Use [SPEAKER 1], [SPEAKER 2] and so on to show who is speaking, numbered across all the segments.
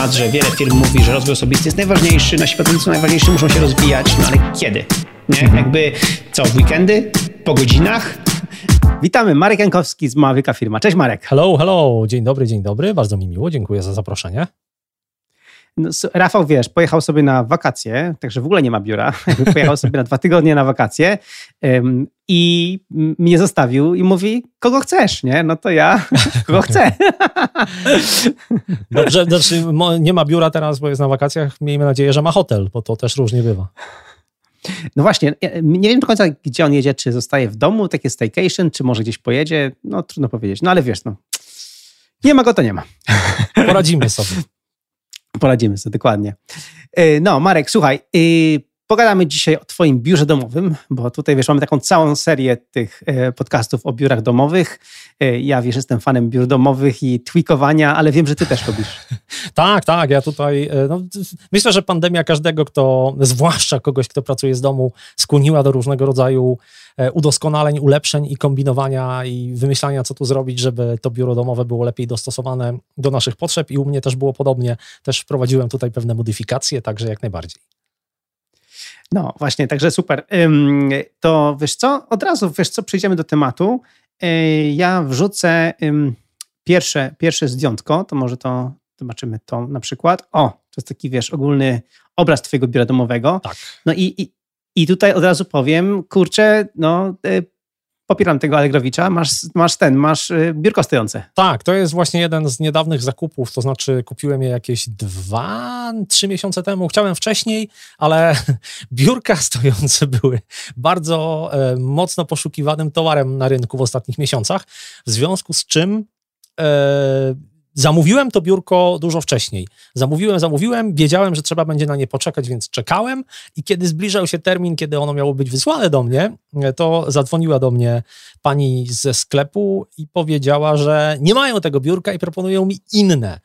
[SPEAKER 1] temat, że wiele firm mówi, że rozwój osobisty jest najważniejszy, nasi pracownicy są najważniejsi, muszą się rozwijać, no ale kiedy? Nie? Jakby co, w weekendy? Po godzinach? Witamy, Marek Jankowski z Mawyka Firma. Cześć Marek.
[SPEAKER 2] Hello, hello, dzień dobry, dzień dobry, bardzo mi miło, dziękuję za zaproszenie.
[SPEAKER 1] No, Rafał, wiesz, pojechał sobie na wakacje, także w ogóle nie ma biura. pojechał sobie na dwa tygodnie na wakacje um, i mnie zostawił i mówi, kogo chcesz, nie? No to ja, kogo chcę.
[SPEAKER 2] Dobrze, znaczy nie ma biura teraz, bo jest na wakacjach. Miejmy nadzieję, że ma hotel, bo to też różnie bywa.
[SPEAKER 1] No właśnie, nie wiem do końca, gdzie on jedzie, czy zostaje w domu, takie staycation, czy może gdzieś pojedzie, no trudno powiedzieć. No ale wiesz, no, nie ma go, to nie ma.
[SPEAKER 2] Poradzimy sobie.
[SPEAKER 1] Poradzimy sobie, dokładnie. E, no, Marek, słuchaj, y, pogadamy dzisiaj o Twoim biurze domowym, bo tutaj wiesz, mamy taką całą serię tych e, podcastów o biurach domowych. E, ja wiesz, jestem fanem biur domowych i tweakowania, ale wiem, że Ty też robisz.
[SPEAKER 2] tak, tak. Ja tutaj no, myślę, że pandemia każdego, kto, zwłaszcza kogoś, kto pracuje z domu, skłoniła do różnego rodzaju udoskonaleń, ulepszeń i kombinowania i wymyślania, co tu zrobić, żeby to biuro domowe było lepiej dostosowane do naszych potrzeb i u mnie też było podobnie. Też wprowadziłem tutaj pewne modyfikacje, także jak najbardziej.
[SPEAKER 1] No właśnie, także super. To wiesz co, od razu wiesz co, przejdziemy do tematu. E, ja wrzucę pierwsze, pierwsze zdjątko, to może to zobaczymy to na przykład. O, to jest taki wiesz, ogólny obraz twojego biura domowego.
[SPEAKER 2] Tak.
[SPEAKER 1] No i, i, i tutaj od razu powiem, kurczę, no e, popieram tego Allegrowicza, masz, masz ten, masz y, biurko stojące.
[SPEAKER 2] Tak, to jest właśnie jeden z niedawnych zakupów, to znaczy kupiłem je jakieś dwa, trzy miesiące temu, chciałem wcześniej, ale biurka stojące były bardzo e, mocno poszukiwanym towarem na rynku w ostatnich miesiącach, w związku z czym e, Zamówiłem to biurko dużo wcześniej. Zamówiłem, zamówiłem, wiedziałem, że trzeba będzie na nie poczekać, więc czekałem i kiedy zbliżał się termin, kiedy ono miało być wysłane do mnie, to zadzwoniła do mnie pani ze sklepu i powiedziała, że nie mają tego biurka i proponują mi inne.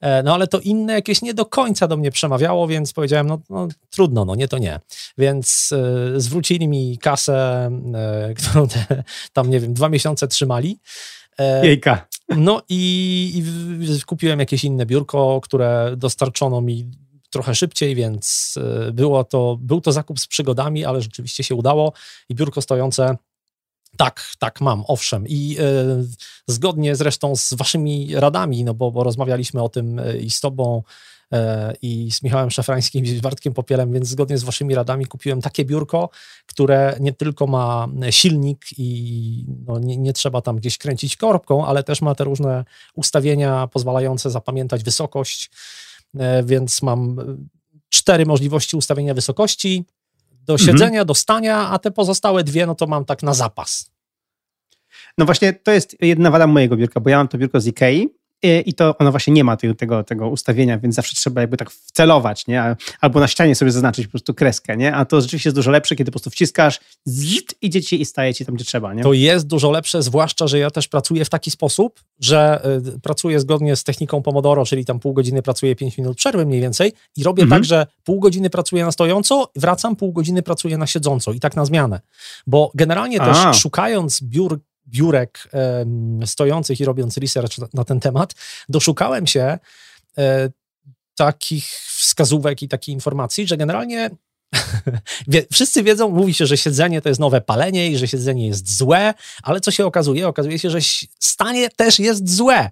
[SPEAKER 2] E, no ale to inne jakieś nie do końca do mnie przemawiało, więc powiedziałem, no, no trudno, no nie to nie. Więc y, zwrócili mi kasę, y, którą te, tam, nie wiem, dwa miesiące trzymali.
[SPEAKER 1] Jejka.
[SPEAKER 2] No i, i kupiłem jakieś inne biurko, które dostarczono mi trochę szybciej, więc e, było to, był to zakup z przygodami, ale rzeczywiście się udało i biurko stojące tak, tak mam, owszem. I y, zgodnie zresztą z waszymi radami, no bo, bo rozmawialiśmy o tym e, i z tobą, i z Michałem Szafrańskim i z Bartkiem Popielem, więc zgodnie z waszymi radami kupiłem takie biurko, które nie tylko ma silnik i no, nie, nie trzeba tam gdzieś kręcić korbką, ale też ma te różne ustawienia pozwalające zapamiętać wysokość, e, więc mam cztery możliwości ustawienia wysokości do mhm. siedzenia, mhm. do stania, a te pozostałe dwie, no to mam tak na zapas.
[SPEAKER 1] No właśnie, to jest jedna wada mojego biurka, bo ja mam to biurko z Ikei i to ono właśnie nie ma tego, tego, ustawienia, więc zawsze trzeba jakby tak wcelować, nie? Albo na ścianie sobie zaznaczyć po prostu kreskę, nie? A to rzeczywiście jest dużo lepsze, kiedy po prostu wciskasz, zit, idzie ci i staje ci tam, gdzie trzeba, nie?
[SPEAKER 2] To jest dużo lepsze, zwłaszcza, że ja też pracuję w taki sposób, że y, pracuję zgodnie z techniką Pomodoro, czyli tam pół godziny pracuję, pięć minut przerwy mniej więcej i robię mhm. tak, że pół godziny pracuję na stojąco, wracam, pół godziny pracuję na siedząco i tak na zmianę. Bo generalnie A. też szukając biur biurek stojących i robiąc research na, ten temat, doszukałem się e, takich wskazówek i takiej informacji, że generalnie Wszyscy wiedzą, mówi się, że siedzenie to jest nowe palenie i że siedzenie jest złe, ale co się okazuje? Okazuje się, że stanie też jest złe,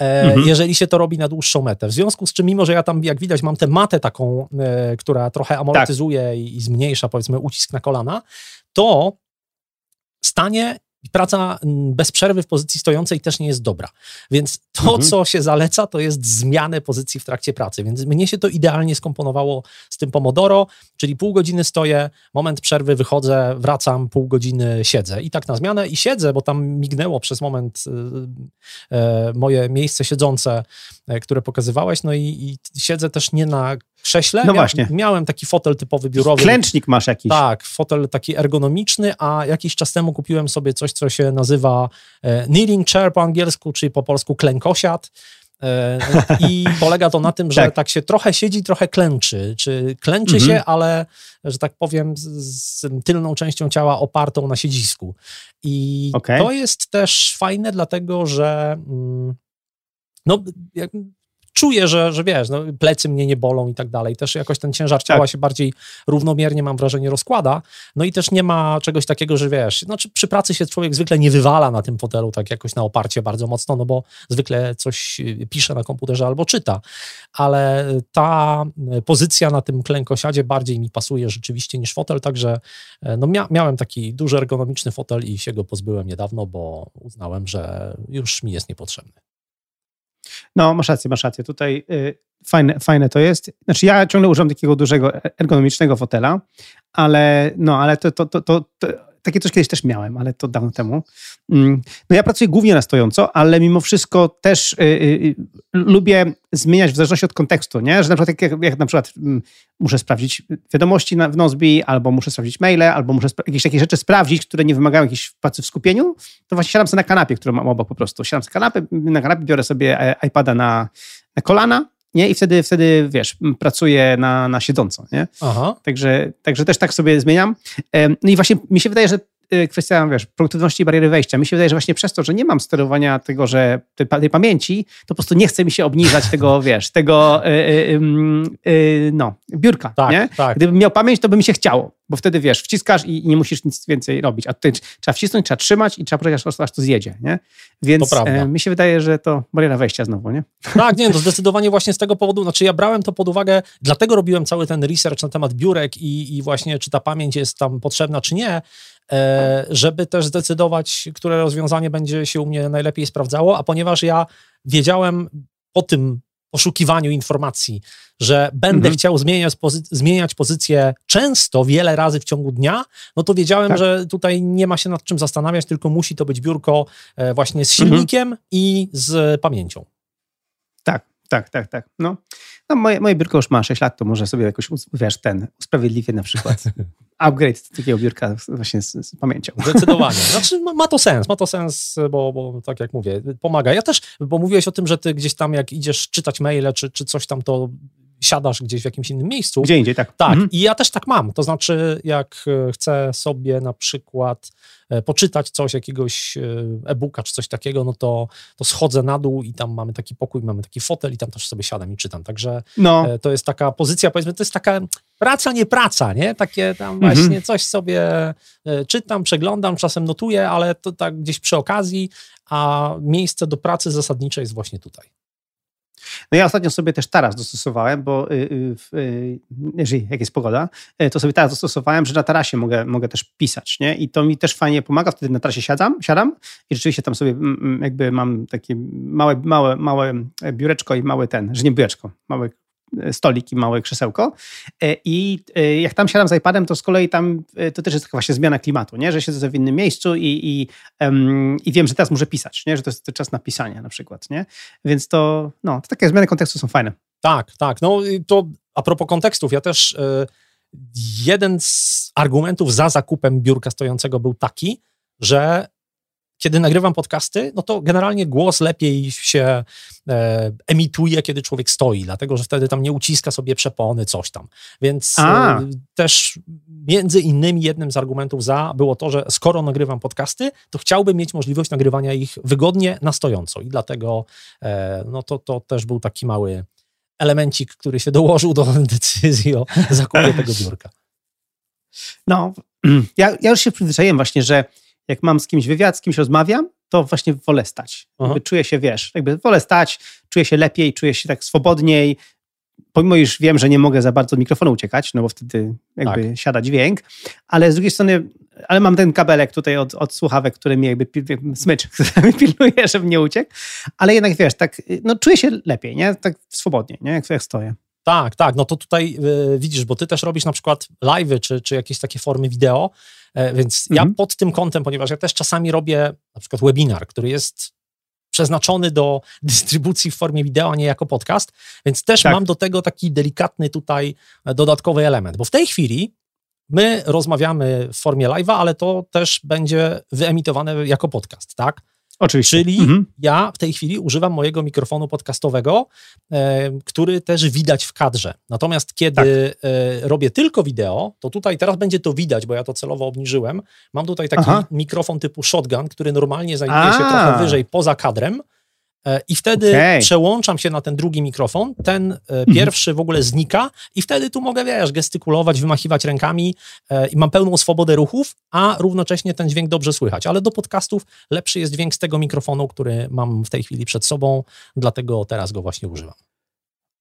[SPEAKER 2] e, mhm. jeżeli się to robi na dłuższą metę. W związku z czym, mimo że ja tam, jak widać, mam tę matę taką, e, która trochę amortyzuje tak. i zmniejsza, powiedzmy, ucisk na kolana, to stanie praca mm, bez przerwy w pozycji stojącej też nie jest dobra. Więc to, mhm. co się zaleca, to jest zmianę pozycji w trakcie pracy. Więc mnie się to idealnie skomponowało z tym Pomodoro, czyli pół godziny stoję, moment przerwy, wychodzę, wracam, pół godziny siedzę. I tak na zmianę i siedzę, bo tam mignęło przez moment y, y, moje miejsce siedzące, y, które pokazywałeś, no i, i siedzę też nie na krześle.
[SPEAKER 1] No właśnie.
[SPEAKER 2] Miałem taki fotel typowy biurowy.
[SPEAKER 1] Klęcznik masz jakiś.
[SPEAKER 2] Tak, fotel taki ergonomiczny, a jakiś czas temu kupiłem sobie coś, co się nazywa e, kneeling chair po angielsku, czyli po polsku klękosiad. E, I polega to na tym, że tak. tak. się trochę siedzi, trochę klęczy. Czy klęczy mhm. się, ale, że tak powiem, z, tylną częścią ciała opartą na siedzisku. I okay. to jest też fajne, dlatego że mm, no, czuję, że, że wiesz, no, plecy mnie nie bolą i tak dalej. Też jakoś ten ciężar ciała tak. się bardziej równomiernie, mam wrażenie, rozkłada. No i też nie ma czegoś takiego, że wiesz, znaczy przy pracy się człowiek zwykle nie wywala na tym fotelu tak jakoś na oparcie bardzo mocno, no bo zwykle coś y, pisze na komputerze albo czyta. Ale ta pozycja na tym klękosiadzie bardziej mi pasuje rzeczywiście niż fotel, także e, no mia miałem taki duży ergonomiczny fotel i się go pozbyłem niedawno, bo uznałem, że już mi jest niepotrzebny.
[SPEAKER 1] No, masz rację, masz rację. Tutaj y, fajne, fajne to jest. Znaczy, ja ciągle używam takiego dużego ergonomicznego fotela, ale no, ale to, to, to, to, to takie coś kiedyś też miałem, ale to dawno temu. Mm, no ja pracuję głównie na stojąco, ale mimo wszystko też y, y, y, lubię zmieniać w zależności od kontekstu, nie? Że na przykład jak, jak na przykład mm, muszę sprawdzić wiadomości na, w Nozbi, albo muszę sprawdzić maile, albo muszę jakieś takie rzeczy sprawdzić, które nie wymagają jakiejś pracy w skupieniu, to właśnie siadam sobie na kanapie, którą mam obok po prostu. Siadam sobie kanapę, na kanapie biorę sobie e, iPada na, na kolana, nie? I wtedy, wtedy wiesz, pracuję na, na siedząco, nie? Aha. Także, także też tak sobie zmieniam. No i właśnie mi się wydaje, że kwestia, wiesz, produktywności i bariery wejścia. Mi się wydaje, że właśnie przez to, że nie mam sterowania tego, że tej, tej pamięci, to po prostu nie chce mi się obniżać tego, wiesz, tego, yy, yy, yy, no, biurka, tak, nie? Tak. Gdybym miał pamięć, to by mi się chciało bo wtedy wiesz, wciskasz i, i, nie musisz nic więcej robić. A tutaj trzeba wcisnąć, trzeba trzymać i trzeba poczekać, aż, aż to zjedzie, nie? Więc e, mi się wydaje, że to bariera wejścia znowu, nie?
[SPEAKER 2] Tak, nie, to zdecydowanie właśnie z tego powodu, znaczy ja brałem to pod uwagę, dlatego robiłem cały ten research na temat biurek i, i właśnie czy ta pamięć jest tam potrzebna, czy nie, żeby też zdecydować, które rozwiązanie będzie się u mnie najlepiej sprawdzało, a ponieważ ja wiedziałem po tym poszukiwaniu informacji, że będę mhm. chciał zmieniać, pozy zmieniać pozycję często, wiele razy w ciągu dnia, no to wiedziałem, tak. że tutaj nie ma się nad czym zastanawiać, tylko musi to być biurko e, właśnie z silnikiem mhm. i z pamięcią.
[SPEAKER 1] Tak, tak, tak, tak. No, no moje, moje biurko już ma 6 lat, to może sobie jakoś, wiesz, ten, usprawiedliwię na przykład upgrade takiego biurka właśnie z, z pamięcią.
[SPEAKER 2] Zdecydowanie. Znaczy ma, ma, to sens, ma to sens, bo, bo tak jak mówię, pomaga. Ja też, bo mówiłeś o tym, że ty gdzieś tam jak idziesz czytać maile czy, czy coś tam, to siadasz gdzieś w jakimś innym miejscu.
[SPEAKER 1] Gdzie indziej, tak.
[SPEAKER 2] Tak, mhm. i ja też tak mam. To znaczy, jak e, chcę sobie na przykład e, poczytać coś, jakiegoś e, e-booka czy coś takiego, no to, to schodzę na dół i tam mamy taki pokój, mamy taki fotel i tam też sobie siadam i czytam. Także no. to jest taka pozycja, powiedzmy, to jest taka praca, nie praca, nie? Takie tam mhm. właśnie coś sobie czytam, przeglądam, czasem notuję, ale to tak gdzieś przy okazji, a miejsce do pracy zasadniczej jest właśnie tutaj.
[SPEAKER 1] No ja ostatnio sobie też taras dostosowałem, bo y, y, y, jeżeli jak jest pogoda, to sobie taras dostosowałem, że na tarasie mogę, mogę też pisać, nie? I to mi też fajnie pomaga, wtedy na tarasie siadam, siadam i rzeczywiście tam sobie jakby mam takie małe, małe, małe biureczko i mały ten, że nie biureczko, mały stolik i małe krzesełko. E, I e, jak tam siadam z iPadem, to z kolei tam e, to też jest taka właśnie zmiana klimatu, nie? że siedzę w innym miejscu i, i, um, i wiem, że teraz muszę pisać, nie? że to jest czas na pisanie na przykład. Nie? Więc to, no, to takie zmiany kontekstu są fajne.
[SPEAKER 2] Tak, tak. No to a propos kontekstów, ja też jeden z argumentów za zakupem biurka stojącego był taki, że kiedy nagrywam podcasty, no to generalnie głos lepiej się e, emituje, kiedy człowiek stoi, dlatego że wtedy tam nie uciska sobie przepony, coś tam. Więc e, też między innymi jednym z argumentów za było to, że skoro nagrywam podcasty, to chciałbym mieć możliwość nagrywania ich wygodnie na stojąco i dlatego e, no to, to też był taki mały elemencik, który się dołożył do decyzji o zakupie tego biurka.
[SPEAKER 1] No, ja, ja już się przyzwyczaiłem właśnie, że jak mam z kimś wywiad, z kimś rozmawiam, to właśnie wolę stać. Czuję się, wiesz, jakby wolę stać, czuję się lepiej, czuję się tak swobodniej, pomimo już wiem, że nie mogę za bardzo od mikrofonu uciekać, no bo wtedy jakby tak. siada dźwięk, ale z drugiej strony, ale mam ten kabelek tutaj od, od słuchawek, który mi jakby smycz, który mi pilnuje, żeby nie uciekł, ale jednak wiesz, tak, no czuję się lepiej, nie? Tak swobodnie, nie? Jak, jak stoję.
[SPEAKER 2] Tak, tak, no to tutaj y, widzisz, bo ty też robisz na przykład live'y, czy, czy jakieś takie formy wideo, E, więc mhm. ja pod tym kątem, ponieważ ja też czasami robię na przykład webinar, który jest przeznaczony do dystrybucji w formie wideo, a nie jako podcast, więc też tak. mam do tego taki delikatny tutaj e, dodatkowy element, bo w tej chwili my rozmawiamy w formie live'a, ale to też będzie wyemitowane jako podcast, tak?
[SPEAKER 1] Oczywiście.
[SPEAKER 2] Czyli mhm. ja w tej chwili używam mojego mikrofonu podcastowego, e, który też widać w kadrze. Natomiast kiedy tak. e, robię tylko wideo, to tutaj teraz będzie to widać, bo ja to celowo obniżyłem. Mam tutaj taki Aha. mikrofon typu shotgun, który normalnie znajduje A. się trochę wyżej poza kadrem. E, I wtedy okay. przełączam się na ten drugi mikrofon, ten e, mhm. pierwszy w ogóle znika i wtedy tu mogę, wiesz, gestykulować, wymachiwać rękami e, i mam pełną swobodę ruchów, a równocześnie ten dźwięk dobrze słychać. Ale do podcastów lepszy jest dźwięk z tego mikrofonu, który mam w tej chwili przed sobą, dlatego teraz go właśnie używam.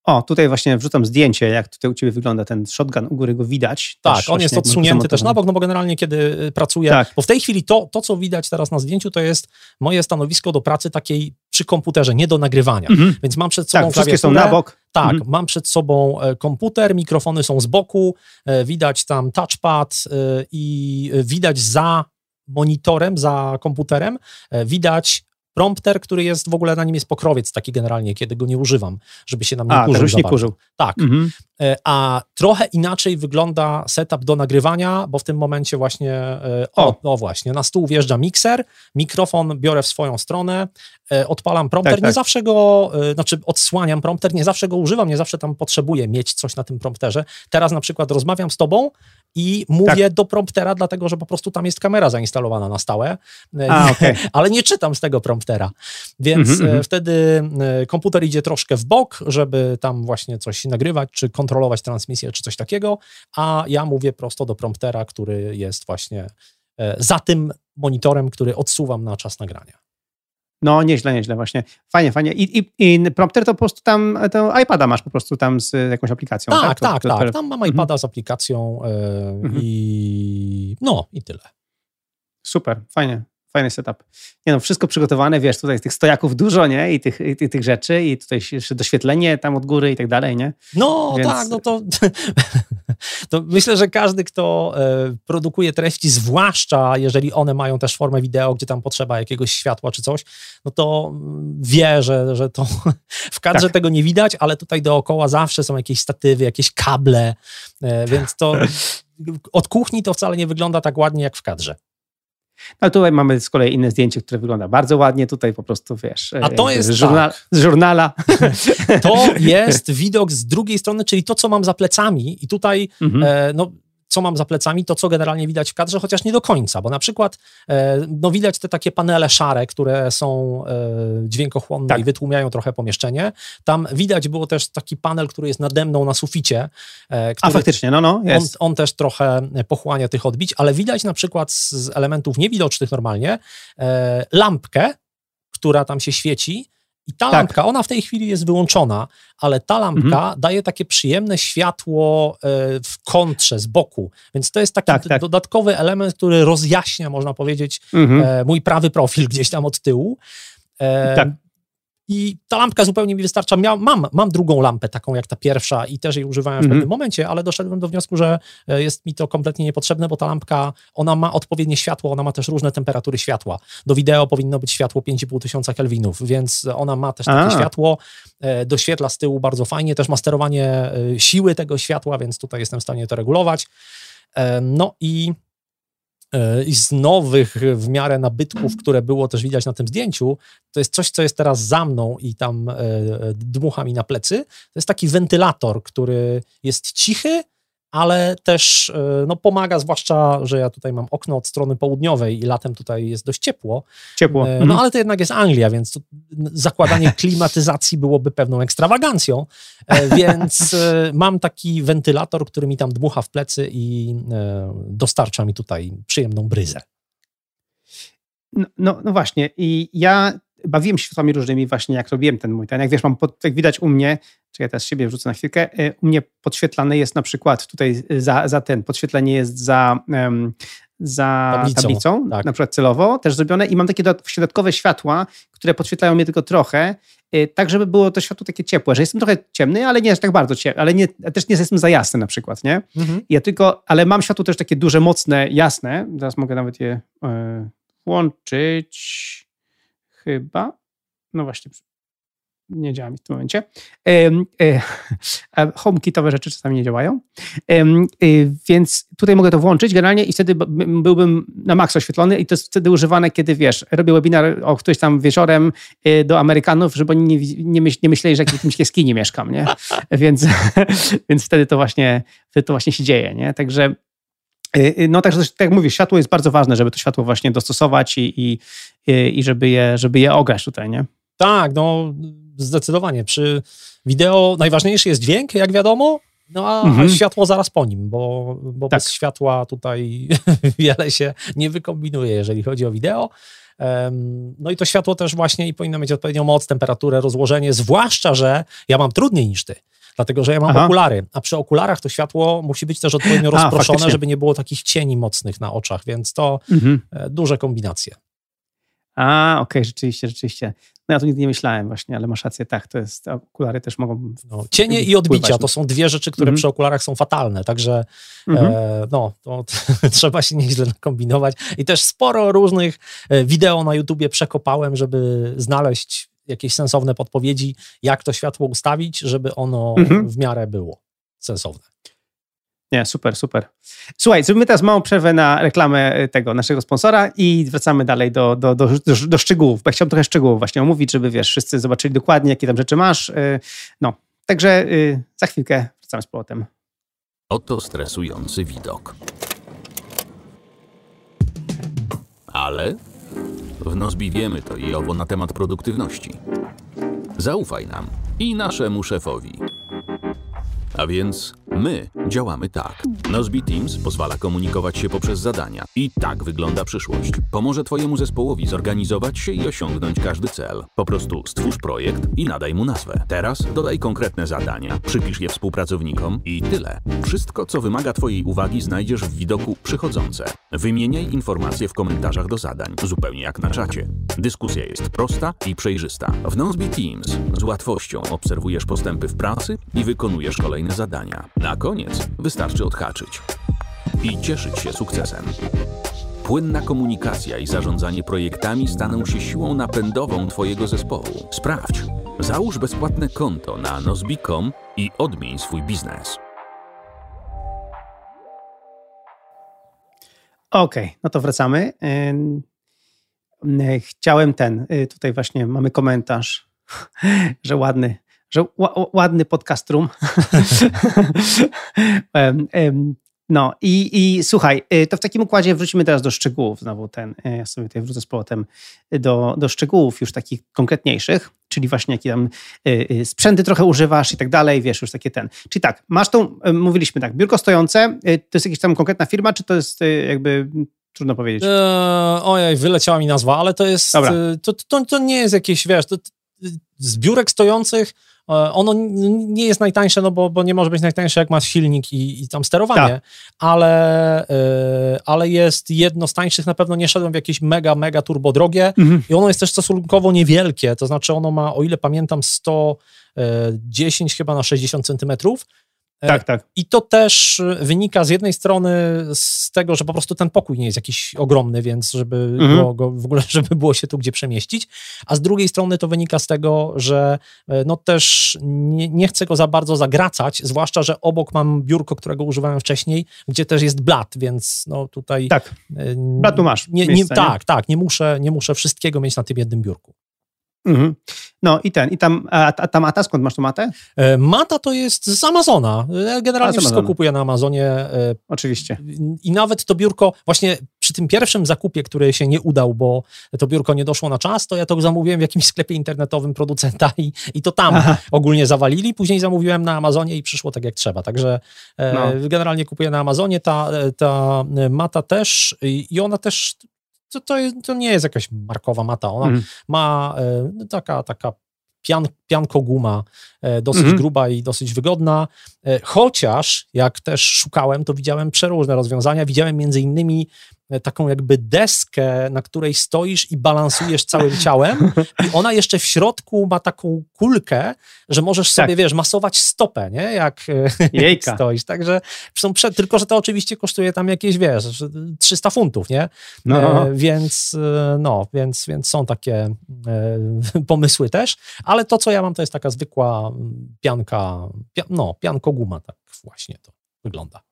[SPEAKER 1] O, tutaj właśnie wrzucam zdjęcie, jak tutaj u Ciebie wygląda ten shotgun, u góry go widać.
[SPEAKER 2] Tak, on jest odsunięty też na bok, no bo generalnie kiedy y, pracuję, tak. bo w tej chwili to, to, co widać teraz na zdjęciu, to jest moje stanowisko do pracy takiej przy komputerze, nie do nagrywania. Mhm. Więc mam przed sobą
[SPEAKER 1] tak, wszystkie są na bok.
[SPEAKER 2] Tak, mhm. mam przed sobą e, komputer, mikrofony są z boku, e, widać tam touchpad e, i widać za monitorem, za komputerem, widać prompter, który jest w ogóle na nim jest pokrowiec taki generalnie, kiedy go nie używam, żeby się nam nie
[SPEAKER 1] A,
[SPEAKER 2] kurzył.
[SPEAKER 1] już nie kurzył.
[SPEAKER 2] Tak. Mhm. E, a trochę inaczej wygląda setup do nagrywania, bo w tym momencie właśnie, e, o, no właśnie, na stół wjeżdża mikser, mikrofon biorę w swoją stronę, e, odpalam prompter, tak, tak. nie zawsze go, znaczy odsłaniam prompter, nie zawsze go używam, nie zawsze tam potrzebuję mieć coś na tym prompterze. Teraz na przykład rozmawiam z tobą i mówię tak. do promptera, dlatego że po prostu tam jest kamera zainstalowana na stałe,
[SPEAKER 1] A, okay.
[SPEAKER 2] ale nie czytam z tego promptera. Więc mm -hmm. wtedy komputer idzie troszkę w bok, żeby tam właśnie coś nagrywać, czy kontrolować transmisję, czy coś takiego, a ja mówię prosto do promptera, który jest właśnie e, za tym monitorem, który odsuwam na czas nagrania.
[SPEAKER 1] No, nieźle, nieźle, właśnie. Fajnie, fajnie. I, i, i prompter to po prostu tam, to iPada masz po prostu tam z jakąś aplikacją,
[SPEAKER 2] tak?
[SPEAKER 1] Tak,
[SPEAKER 2] tak, to, tak. Tam mam iPada mhm. z aplikacją yy, i no i tyle.
[SPEAKER 1] Super, fajnie fajny setup. Nie no, wszystko przygotowane, wiesz, tutaj tych stojaków dużo, nie? I tych, i tych rzeczy, i tutaj jeszcze doświetlenie tam od góry i tak dalej, nie?
[SPEAKER 2] No Więc... tak, no to, to myślę, że każdy, kto e, produkuje treści, zwłaszcza jeżeli one mają też formę wideo, gdzie tam potrzeba jakiegoś światła czy coś, no to wie, że, że to w kadrze tak. tego nie widać, ale tutaj dookoła zawsze są jakieś statywy, jakieś kable, e, więc to od kuchni to wcale nie wygląda tak ładnie jak w kadrze.
[SPEAKER 1] No tutaj mamy z kolei inne zdjęcie, które wygląda bardzo ładnie. Tutaj po prostu wiesz.
[SPEAKER 2] A to jest
[SPEAKER 1] z, żurna
[SPEAKER 2] tak.
[SPEAKER 1] z żurnala.
[SPEAKER 2] To jest widok z drugiej strony, czyli to, co mam za plecami. I tutaj mhm. e, no, co mam za plecami, to co generalnie widać w kadrze, chociaż nie do końca, bo na przykład e, no widać te takie panele szare, które są e, dźwiękochłonne tak. i wytłumiają trochę pomieszczenie. Tam widać było też taki panel, który jest nade mną na suficie.
[SPEAKER 1] E, który, A faktycznie, no, no,
[SPEAKER 2] jest. On, on, też trochę pochłania tych odbić, ale widać na przykład z elementów niewidocznych normalnie lampkę, która tam się świeci, i ta tak. lampka, ona w tej chwili jest wyłączona, ale ta lampka mhm. daje takie przyjemne światło e, w kontrze, z boku. Więc to jest taki tak, tak. dodatkowy element, który rozjaśnia, można powiedzieć, mhm. E, mój prawy profil gdzieś tam od tyłu. E, tak. I ta lampka zupełnie mi wystarcza. Mia, mam, mam drugą lampę, taką jak ta pierwsza, i też jej używałem w mm -hmm. pewnym momencie, ale doszedłem do wniosku, że e, jest mi to kompletnie niepotrzebne, bo ta lampka, ona ma odpowiednie światło, ona ma też różne temperatury światła. Do wideo powinno być światło 5,5 tysiąca kelwinów, więc ona ma też takie A. światło, e, doświetla z tyłu bardzo fajnie, też ma sterowanie e, siły tego światła, więc tutaj jestem w stanie to regulować. No i i z nowych w miarę nabytków, które było też widać na tym zdjęciu, to jest coś, co jest teraz za mną i tam e, dmucha mi na plecy. To jest taki wentylator, który jest cichy, ale też e, no, pomaga, zwłaszcza, że ja tutaj mam okno od strony południowej i latem tutaj jest dość ciepło.
[SPEAKER 1] Ciepło.
[SPEAKER 2] No mhm. ale to jednak jest Anglia, więc zakładanie klimatyzacji byłoby pewną ekstrawagancją, e, więc e, mam taki wentylator, który mi tam dmucha w plecy i dostarcza mi tutaj przyjemną bryzę.
[SPEAKER 1] No, no, no właśnie i ja bawiłem się światłami różnymi właśnie, jak robiłem ten mój ten. Jak wiesz, mam, pod, jak widać u mnie, czy ja teraz siebie wrzucę na chwilkę, y, u mnie podświetlane jest na przykład tutaj za, za ten, podświetlenie jest za, um, za tablicą, tablicą tak. na przykład celowo też zrobione i mam takie dodatkowe światła, które podświetlają mnie tylko trochę, y, tak żeby było to światło takie ciepłe, że jestem trochę ciemny, ale nie aż tak bardzo ciemny, ale nie, też nie jestem za jasny na przykład, nie? Mhm. Ja tylko, ale mam światło też takie duże, mocne, jasne, teraz mogę nawet je y, włączyć chyba. No właśnie, nie działa mi w tym momencie. E, HomeKitowe rzeczy czasami nie działają. E, więc tutaj mogę to włączyć generalnie i wtedy byłbym na maks oświetlony i to jest wtedy używane, kiedy wiesz, robię webinar o ktoś tam wieczorem e, do Amerykanów, żeby oni nie, nie, myśl, nie myśleli, że w jakimś jaskini mieszkam, nie? Więc, więc wtedy to właśnie, wtedy to właśnie się dzieje, nie? Także no także, tak jak mówię, światło jest bardzo ważne, żeby to światło właśnie dostosować i, i, y, i żeby, je, żeby je ograć tutaj, nie?
[SPEAKER 2] Tak, no zdecydowanie. Przy wideo najważniejszy jest dźwięk, jak wiadomo, no a mhm. światło zaraz po nim, bo, bo tak. bez światła tutaj wiele się nie wykombinuje, jeżeli chodzi o wideo. No i to światło też właśnie i powinno mieć odpowiednią moc, temperaturę, rozłożenie, zwłaszcza, że ja mam trudniej niż ty dlatego że ja mam Aha. okulary, a przy okularach to światło musi być też odpowiednio rozproszone, a, żeby nie było takich cieni mocnych na oczach, więc to mhm. E, duże kombinacje.
[SPEAKER 1] A, okej, okay, rzeczywiście, rzeczywiście. No ja tu nigdy nie myślałem właśnie, ale masz rację, tak, to jest, okulary też mogą...
[SPEAKER 2] No, cienie i odbicia to są dwie rzeczy, które mm przy okularach są fatalne, także mm -hmm. e, no, to, to trzeba się nieźle kombinować i też sporo różnych e, wideo na YouTubie przekopałem, żeby znaleźć jakieś sensowne podpowiedzi, jak to światło ustawić, żeby ono -hmm. w miarę było sensowne.
[SPEAKER 1] Nie, super, super. Słuchaj, zrobimy teraz małą przerwę na reklamę e, tego naszego sponsora i wracamy dalej do, do, do, do, do szczegółów, bo ja chciałbym trochę szczegółów właśnie omówić, żeby wiesz, wszyscy zobaczyli dokładnie, jakie tam rzeczy masz. E, no, także e, za chwilkę wracamy z powrotem.
[SPEAKER 3] Oto stresujący widok. Ale w Nozbi wiemy to i owo na temat produktywności. Zaufaj nam i naszemu szefowi. A więc my działamy tak. Nozbe Teams pozwala komunikować się poprzez zadania. I tak wygląda przyszłość. Pomoże Twojemu zespołowi zorganizować się i osiągnąć każdy cel. Po prostu stwórz projekt i nadaj mu nazwę. Teraz dodaj konkretne zadania, przypisz je współpracownikom i tyle. Wszystko, co wymaga Twojej uwagi, znajdziesz w widoku przychodzące. Wymieniaj informacje w komentarzach do zadań, zupełnie jak na czacie. Dyskusja jest prosta i przejrzysta. W Nozbe Teams z łatwością obserwujesz postępy w pracy i wykonujesz kolejne zadania. Na koniec wystarczy odhaczyć i cieszyć się sukcesem. Płynna komunikacja i zarządzanie projektami staną się siłą napędową Twojego zespołu. Sprawdź. Załóż bezpłatne konto na nozbi.com i odmień swój biznes.
[SPEAKER 1] Okej, okay, no to wracamy. Chciałem ten, y, tutaj właśnie mamy komentarz, że ładny, że ładny podcast room. no i, i słuchaj, y, to w takim układzie wrócimy teraz do szczegółów. Znowu ten, y, ja sobie tutaj wrócę z powrotem do, do szczegółów już takich konkretniejszych, czyli właśnie jakie tam y, sprzęty trochę używasz i tak dalej, wiesz, już takie ten. Czyli tak, masz tą, mówiliśmy tak, biurko stojące, to jest jakaś tam konkretna firma, czy to jest jakby Trudno powiedzieć. Eee,
[SPEAKER 2] ojej, wyleciała mi nazwa, ale to jest. To, to, to nie jest jakieś, wiesz, to, z biurek stojących ono nie jest najtańsze, no bo, bo nie może być najtańsze, jak masz silnik i, i tam sterowanie, tak. ale, y, ale jest jedno z tańszych, na pewno nie szedłem w jakieś mega, mega turbo drogie mhm. i ono jest też stosunkowo niewielkie, to znaczy ono ma, o ile pamiętam, 110 e, chyba na 60 centymetrów,
[SPEAKER 1] E, tak, tak.
[SPEAKER 2] I to też wynika z jednej strony z tego, że po prostu ten pokój nie jest jakiś ogromny, więc żeby mhm. było go, w ogóle, żeby było się tu gdzie przemieścić, a z drugiej strony to wynika z tego, że e, no też nie, nie chcę go za bardzo zagracać, zwłaszcza, że obok mam biurko, którego używałem wcześniej, gdzie też jest blat, więc no tutaj...
[SPEAKER 1] Tak, e, blatu masz
[SPEAKER 2] nie, miejsce, nie, Tak, tak, nie muszę, nie muszę wszystkiego mieć na tym jednym biurku.
[SPEAKER 1] Mhm. No i ten, i tam, a, a ta mata, skąd masz tą matę?
[SPEAKER 2] E, mata to jest z Amazona. Generalnie a, wszystko kupuję na Amazonie. E,
[SPEAKER 1] Oczywiście.
[SPEAKER 2] I nawet to biurko, właśnie przy tym pierwszym zakupie, który się nie udał, bo to biurko nie doszło na czas, to ja to zamówiłem w jakimś sklepie internetowym producenta i, i to tam Aha. ogólnie zawalili. Później zamówiłem na Amazonie i przyszło tak jak trzeba. Także e, no. generalnie kupuję na Amazonie. Ta, ta mata też i ona też to, to, to nie jest jakaś markowa mata. Ona mm. ma e, taka, taka pian, pianko guma, e, dosyć mm gruba i dosyć wygodna. E, chociaż jak też szukałem, to widziałem przeróżne rozwiązania. Widziałem między innymi taką jakby deskę, na której stoisz i balansujesz całym ciałem i ona jeszcze w środku ma taką kulkę, że możesz sobie, tak. wiesz, masować stopę, nie? Jak, jak stoisz. Także są tylko, że to oczywiście kosztuje tam jakieś, wiesz, 300 funtów, nie? No. E, więc, e, no, więc, więc są takie e, pomysły też, ale to, co ja mam, to jest taka zwykła pianka, pia... no, pianko guma, tak właśnie to wygląda.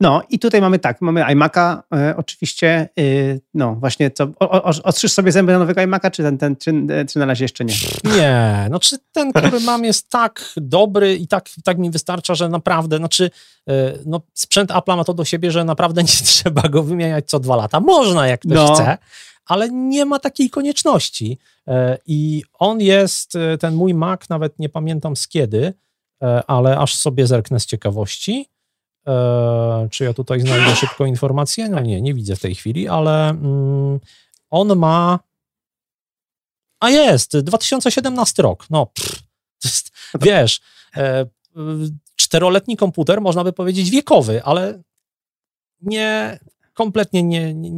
[SPEAKER 1] No i tutaj mamy tak, mamy iMac'a e, oczywiście, y, no właśnie, co, o, o, ostrzysz sobie zęby na nowego iMac'a, czy, ten, ten, czy, czy na razie jeszcze nie?
[SPEAKER 2] Nie, no czy ten, który mam jest tak dobry i tak, tak mi wystarcza, że naprawdę, znaczy y, no sprzęt Apple ma to do siebie, że naprawdę nie trzeba go wymieniać co dwa lata. Można jak ktoś no. chce, ale nie ma takiej konieczności. E, I on jest, e, ten mój Mac, nawet nie pamiętam z kiedy, e, ale aż sobie zerknę z ciekawości. Czy ja tutaj znajdę szybko informację? No nie, nie widzę w tej chwili, ale mm, on ma. A jest, 2017 rok. No, pff, jest, wiesz, czteroletni komputer, można by powiedzieć wiekowy, ale nie, kompletnie nie, nie,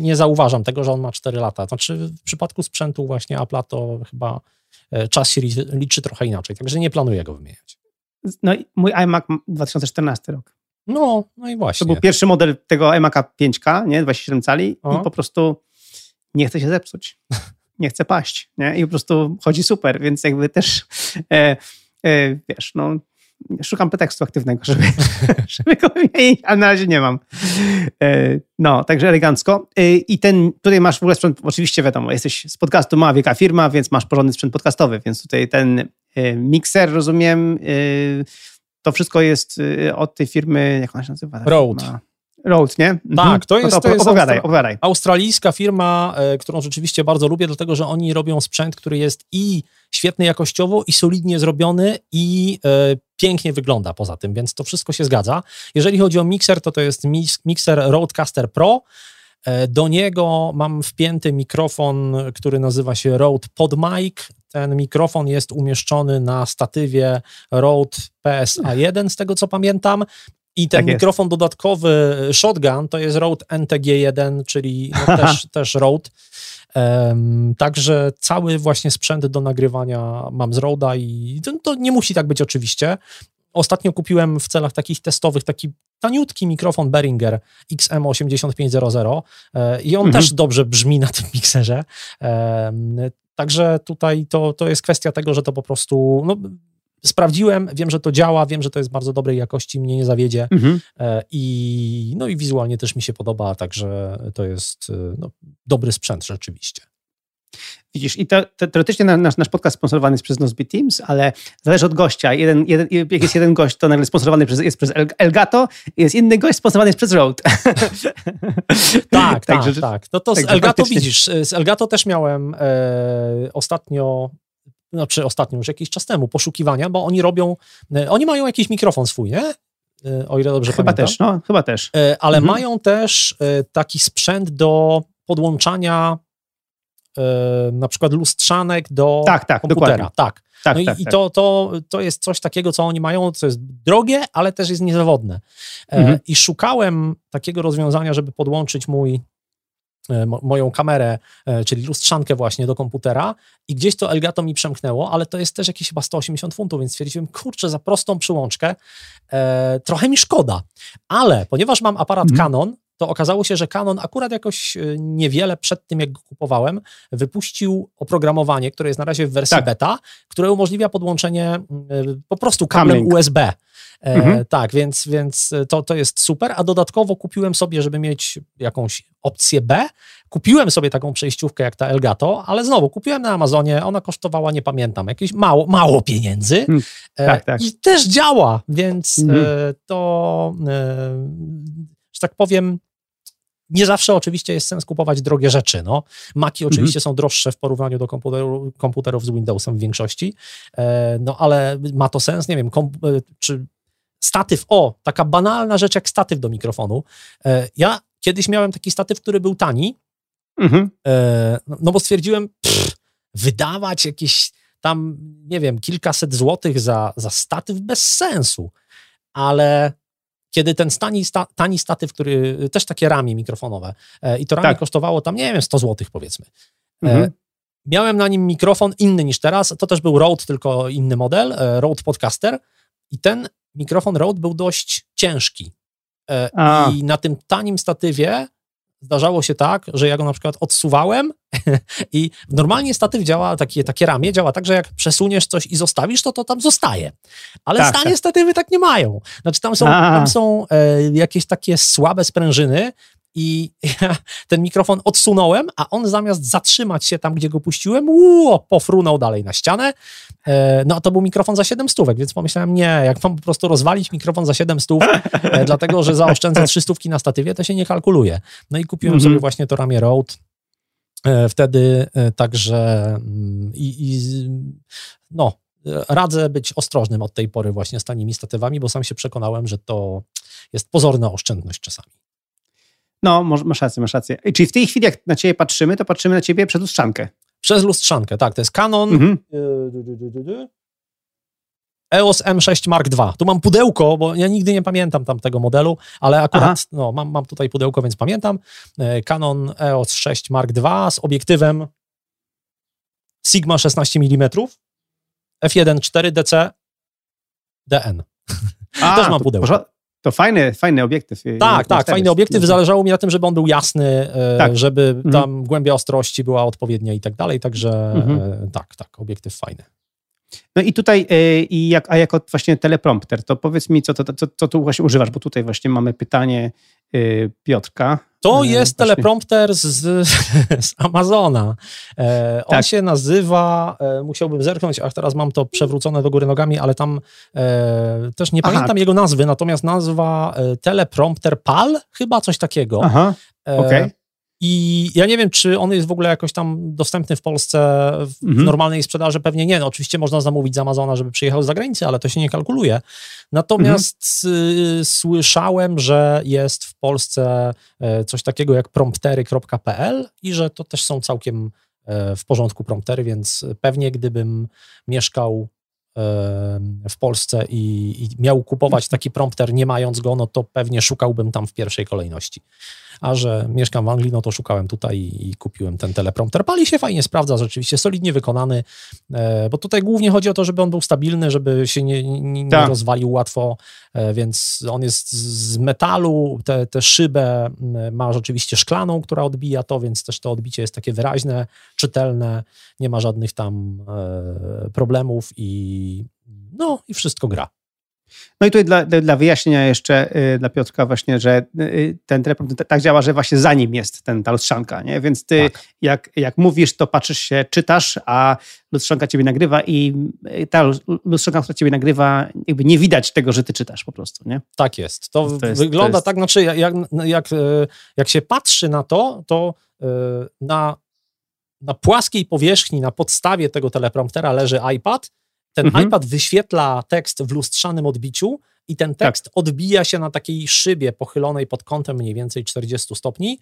[SPEAKER 2] nie, zauważam tego, że on ma 4 lata. Znaczy w przypadku sprzętu właśnie Apple'a to chyba e, czas się liczy, liczy trochę inaczej, także nie planuję go wymieniać.
[SPEAKER 1] No i mój iMac 2014 rok.
[SPEAKER 2] No, no i właśnie.
[SPEAKER 1] To był pierwszy model tego iMac'a 5K, nie, 27 cali o. i po prostu nie chce się zepsuć. Nie chce paść, nie? I po prostu chodzi super, więc jakby też e, e, wiesz, no szukam pretekstu aktywnego, żeby, żeby go wymienić, ale na razie nie mam. E, no, także elegancko. E, I ten, tutaj masz w ogóle sprzęt, oczywiście wiadomo, jesteś z podcastu Mała Wielka Firma, więc masz porządny sprzęt podcastowy, więc tutaj ten e, mikser, rozumiem, to wszystko jest od tej firmy, jak ona się nazywa?
[SPEAKER 2] Road.
[SPEAKER 1] Road, nie?
[SPEAKER 2] Mhm. Tak, to jest,
[SPEAKER 1] no to,
[SPEAKER 2] to jest
[SPEAKER 1] opowiadaj, opowiadaj.
[SPEAKER 2] australijska firma, którą rzeczywiście bardzo lubię, dlatego że oni robią sprzęt, który jest i świetny jakościowo, i solidnie zrobiony, i pięknie wygląda poza tym, więc to wszystko się zgadza. Jeżeli chodzi o mikser, to to jest mikser Rodecaster Pro. E, do niego mam wpięty mikrofon, który nazywa się Rode PodMic. Ten mikrofon jest umieszczony na statywie Rode PSA1, z tego co pamiętam. I ten tak mikrofon dodatkowy Shotgun to jest Rode NTG1, czyli no też, też Rode. Um, także cały właśnie sprzęt do nagrywania mam z Roda i to, to, nie musi tak być oczywiście. Ostatnio kupiłem w celach takich testowych taki taniutki mikrofon Behringer XM8500 e, i on mhm. też dobrze brzmi na tym mikserze. Także tutaj to, to jest kwestia tego, że to po prostu no, sprawdziłem, wiem, że to działa, wiem, że to jest bardzo dobrej jakości, mnie nie zawiedzie mhm. E, i, no i wizualnie też mi się podoba, także to jest e, no, dobry sprzęt rzeczywiście.
[SPEAKER 1] Widzisz, i to, to, teoretycznie nasz, nasz podcast sponsorowany jest przez Nozbe Teams, ale zależy od gościa. Jeden, jeden, jak jest jeden gość, to nagle sponsorowany przez, jest przez Elgato, jest inny gość sponsorowany jest przez Rode.
[SPEAKER 2] tak, tak, tak, tak. No to z Elgato widzisz, z Elgato też miałem e, ostatnio znaczy ostatnio, już jakiś czas temu, poszukiwania, bo oni robią, e, oni mają jakiś mikrofon swój, nie? E, o ile dobrze
[SPEAKER 1] chyba
[SPEAKER 2] pamiętam.
[SPEAKER 1] też, no, chyba też.
[SPEAKER 2] E, ale mhm. mają też taki sprzęt do podłączania na przykład lustrzanek do tak, tak, komputera. Dokładnie. Tak. Tak, no tak, i, tak. to, to, to jest coś takiego, co oni mają, co jest drogie, ale też jest niezawodne. Mhm. I szukałem takiego rozwiązania, żeby podłączyć mój E, moją kamerę, e, czyli lustrzankę właśnie do komputera i gdzieś to Elgato mi przemknęło, ale to jest też jakieś chyba 180 funtów, więc stwierdziłem, kurczę, za prostą przyłączkę e, trochę mi szkoda. Ale ponieważ mam aparat mm. Canon, to okazało się, że Canon akurat jakoś e, niewiele przed tym, jak go kupowałem, wypuścił oprogramowanie, które jest na razie w wersji tak. beta, które umożliwia podłączenie po prostu kablem USB. E, mhm. Tak, więc, więc to, to jest super, a dodatkowo kupiłem sobie, żeby mieć jakąś opcję B, kupiłem sobie taką przejściówkę jak ta Elgato, ale znowu kupiłem na Amazonie, ona kosztowała, nie pamiętam, jakieś mało, mało pieniędzy hmm. tak, tak. i też działa, więc mhm. to, że tak powiem, nie zawsze oczywiście jest sens kupować drogie rzeczy. No. Maki oczywiście mhm. są droższe w porównaniu do komputerów, komputerów z Windowsem w większości, no ale ma to sens, nie wiem, czy statyw, o, taka banalna rzecz jak statyw do mikrofonu. E, ja kiedyś miałem taki statyw, który był tani, mhm. E, no, no bo stwierdziłem, pff, wydawać jakieś tam, nie wiem, kilkaset złotych za, za statyw bez sensu, ale kiedy ten tani, sta, tani statyw, który, też takie ramię mikrofonowe e, i to ramię tak. kosztowało tam, nie wiem, 100 złotych powiedzmy. Mhm. Miałem na nim mikrofon inny niż teraz, to też był Rode, tylko inny model, Rode Podcaster i ten mikrofon Rode był dość ciężki. E, A. I na tym tanim statywie zdarzało się tak, że ja go na przykład odsuwałem i normalnie statyw działa, takie, takie ramię działa tak, że jak przesuniesz coś i zostawisz, to to tam zostaje. Ale tak, stanie tak. statywy tak nie mają. Znaczy tam są, tam są e, jakieś takie słabe sprężyny i ja ten mikrofon odsunąłem, a on zamiast zatrzymać się tam, gdzie go puściłem, uu, pofrunął dalej na ścianę. E, no a to był mikrofon za 7 stówek, więc pomyślałem, nie, jak mam po prostu rozwalić mikrofon za 7 stów, e, dlatego że zaoszczędzę 3 stówki na statywie, to się nie kalkuluje. No i kupiłem mm -hmm. sobie właśnie to ramię Rode E, wtedy także mm, i, i no, radzę być ostrożnym od tej pory właśnie z tanimi statywami, bo sam się przekonałem, że to jest pozorna oszczędność czasami.
[SPEAKER 1] No, masz rację, masz rację. Czyli w tej chwili, jak na ciebie patrzymy, to patrzymy na ciebie przez lustrzankę.
[SPEAKER 2] Przez lustrzankę, tak. To jest Canon mhm. EOS M6 Mark II. Tu mam pudełko, bo ja nigdy nie pamiętam tamtego modelu, ale akurat no, mam, mam tutaj pudełko, więc pamiętam. E, Canon EOS 6 Mark II z obiektywem Sigma 16 mm f1.4 DC DN. A, Też mam pudełko.
[SPEAKER 1] To fajny, fajny obiektyw.
[SPEAKER 2] Tak, tak, fajny obiektyw. Zależało mi na tym, żeby on był jasny, e, tak. żeby mhm. tam głębia ostrości była odpowiednia i tak dalej, także mhm. E, tak, tak, obiektyw fajny.
[SPEAKER 1] No i tutaj, e, i jak, a jako właśnie teleprompter, to powiedz mi, co, to, co, co tu właśnie używasz, bo tutaj właśnie mamy pytanie Piotrka.
[SPEAKER 2] To jest właśnie. teleprompter z, z Amazona. E, on tak. się nazywa, e, musiałbym zerknąć, a teraz mam to przewrócone do góry nogami, ale tam e, też nie Aha. pamiętam jego nazwy, natomiast nazwa e, teleprompter PAL, chyba coś takiego. Aha, okej. Okay. I ja nie wiem, czy on jest w ogóle jakoś tam dostępny w Polsce w mhm. normalnej sprzedaży. Pewnie nie. No, oczywiście można zamówić z Amazona, żeby przyjechał z zagranicy, ale to się nie kalkuluje. Natomiast mhm. słyszałem, że jest w Polsce e, coś takiego jak promptery.pl i że to też są całkiem e, w porządku promptery, więc pewnie gdybym mieszkał w Polsce i, i, miał kupować taki prompter, nie mając go, no to pewnie szukałbym tam w pierwszej kolejności. A że mieszkam w Anglii, no to szukałem tutaj i, i kupiłem ten teleprompter. Pali się fajnie sprawdza, rzeczywiście solidnie wykonany, e, bo tutaj głównie chodzi o to, żeby on był stabilny, żeby się nie, nie, nie tak. rozwalił łatwo, e, więc on jest z metalu, tę te, te szybę ma rzeczywiście szklaną, która odbija to, więc też to odbicie jest takie wyraźne, czytelne, nie ma żadnych tam e, problemów i no i wszystko gra.
[SPEAKER 1] No i tutaj dla, dla wyjaśnienia jeszcze y, dla Piotrka właśnie, że y, ten teleprompter tak działa, że właśnie za nim jest ten, ta lustrzanka, nie? Więc ty tak. jak, jak mówisz, to patrzysz się, czytasz, a lustrzanka ciebie nagrywa i y, ta lustrzanka, która ciebie nagrywa, jakby nie widać tego, że ty czytasz po prostu, nie?
[SPEAKER 2] Tak jest. To, to jest, wygląda to jest... tak, znaczy jak, jak, jak się patrzy na to, to na, na płaskiej powierzchni, na podstawie tego telepromptera leży iPad, ten mhm. iPad wyświetla tekst w lustrzanym odbiciu i ten tekst tak. odbija się na takiej szybie pochylonej pod kątem mniej więcej 40 stopni.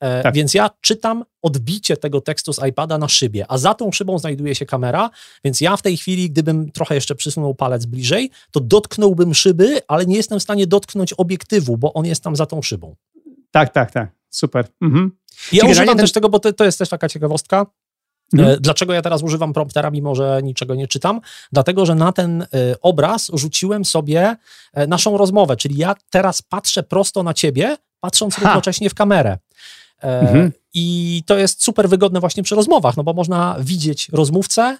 [SPEAKER 2] E, tak. Więc ja czytam odbicie tego tekstu z iPada na szybie, a za tą szybą znajduje się kamera, więc ja w tej chwili, gdybym trochę jeszcze przysunął palec bliżej, to dotknąłbym szyby, ale nie jestem w stanie dotknąć obiektywu, bo on jest tam za tą szybą.
[SPEAKER 1] Tak, tak, tak. Super. Mhm.
[SPEAKER 2] Ja używam ten... też tego, bo to, to jest też taka ciekawostka. Mhm. E, dlaczego ja teraz używam promptera, mimo że niczego nie czytam? Dlatego, że na ten e, obraz rzuciłem sobie e, naszą rozmowę, czyli ja teraz patrzę prosto na ciebie, patrząc ha. równocześnie w kamerę. Mhm. I to jest super wygodne właśnie przy rozmowach, no bo można widzieć rozmówcę,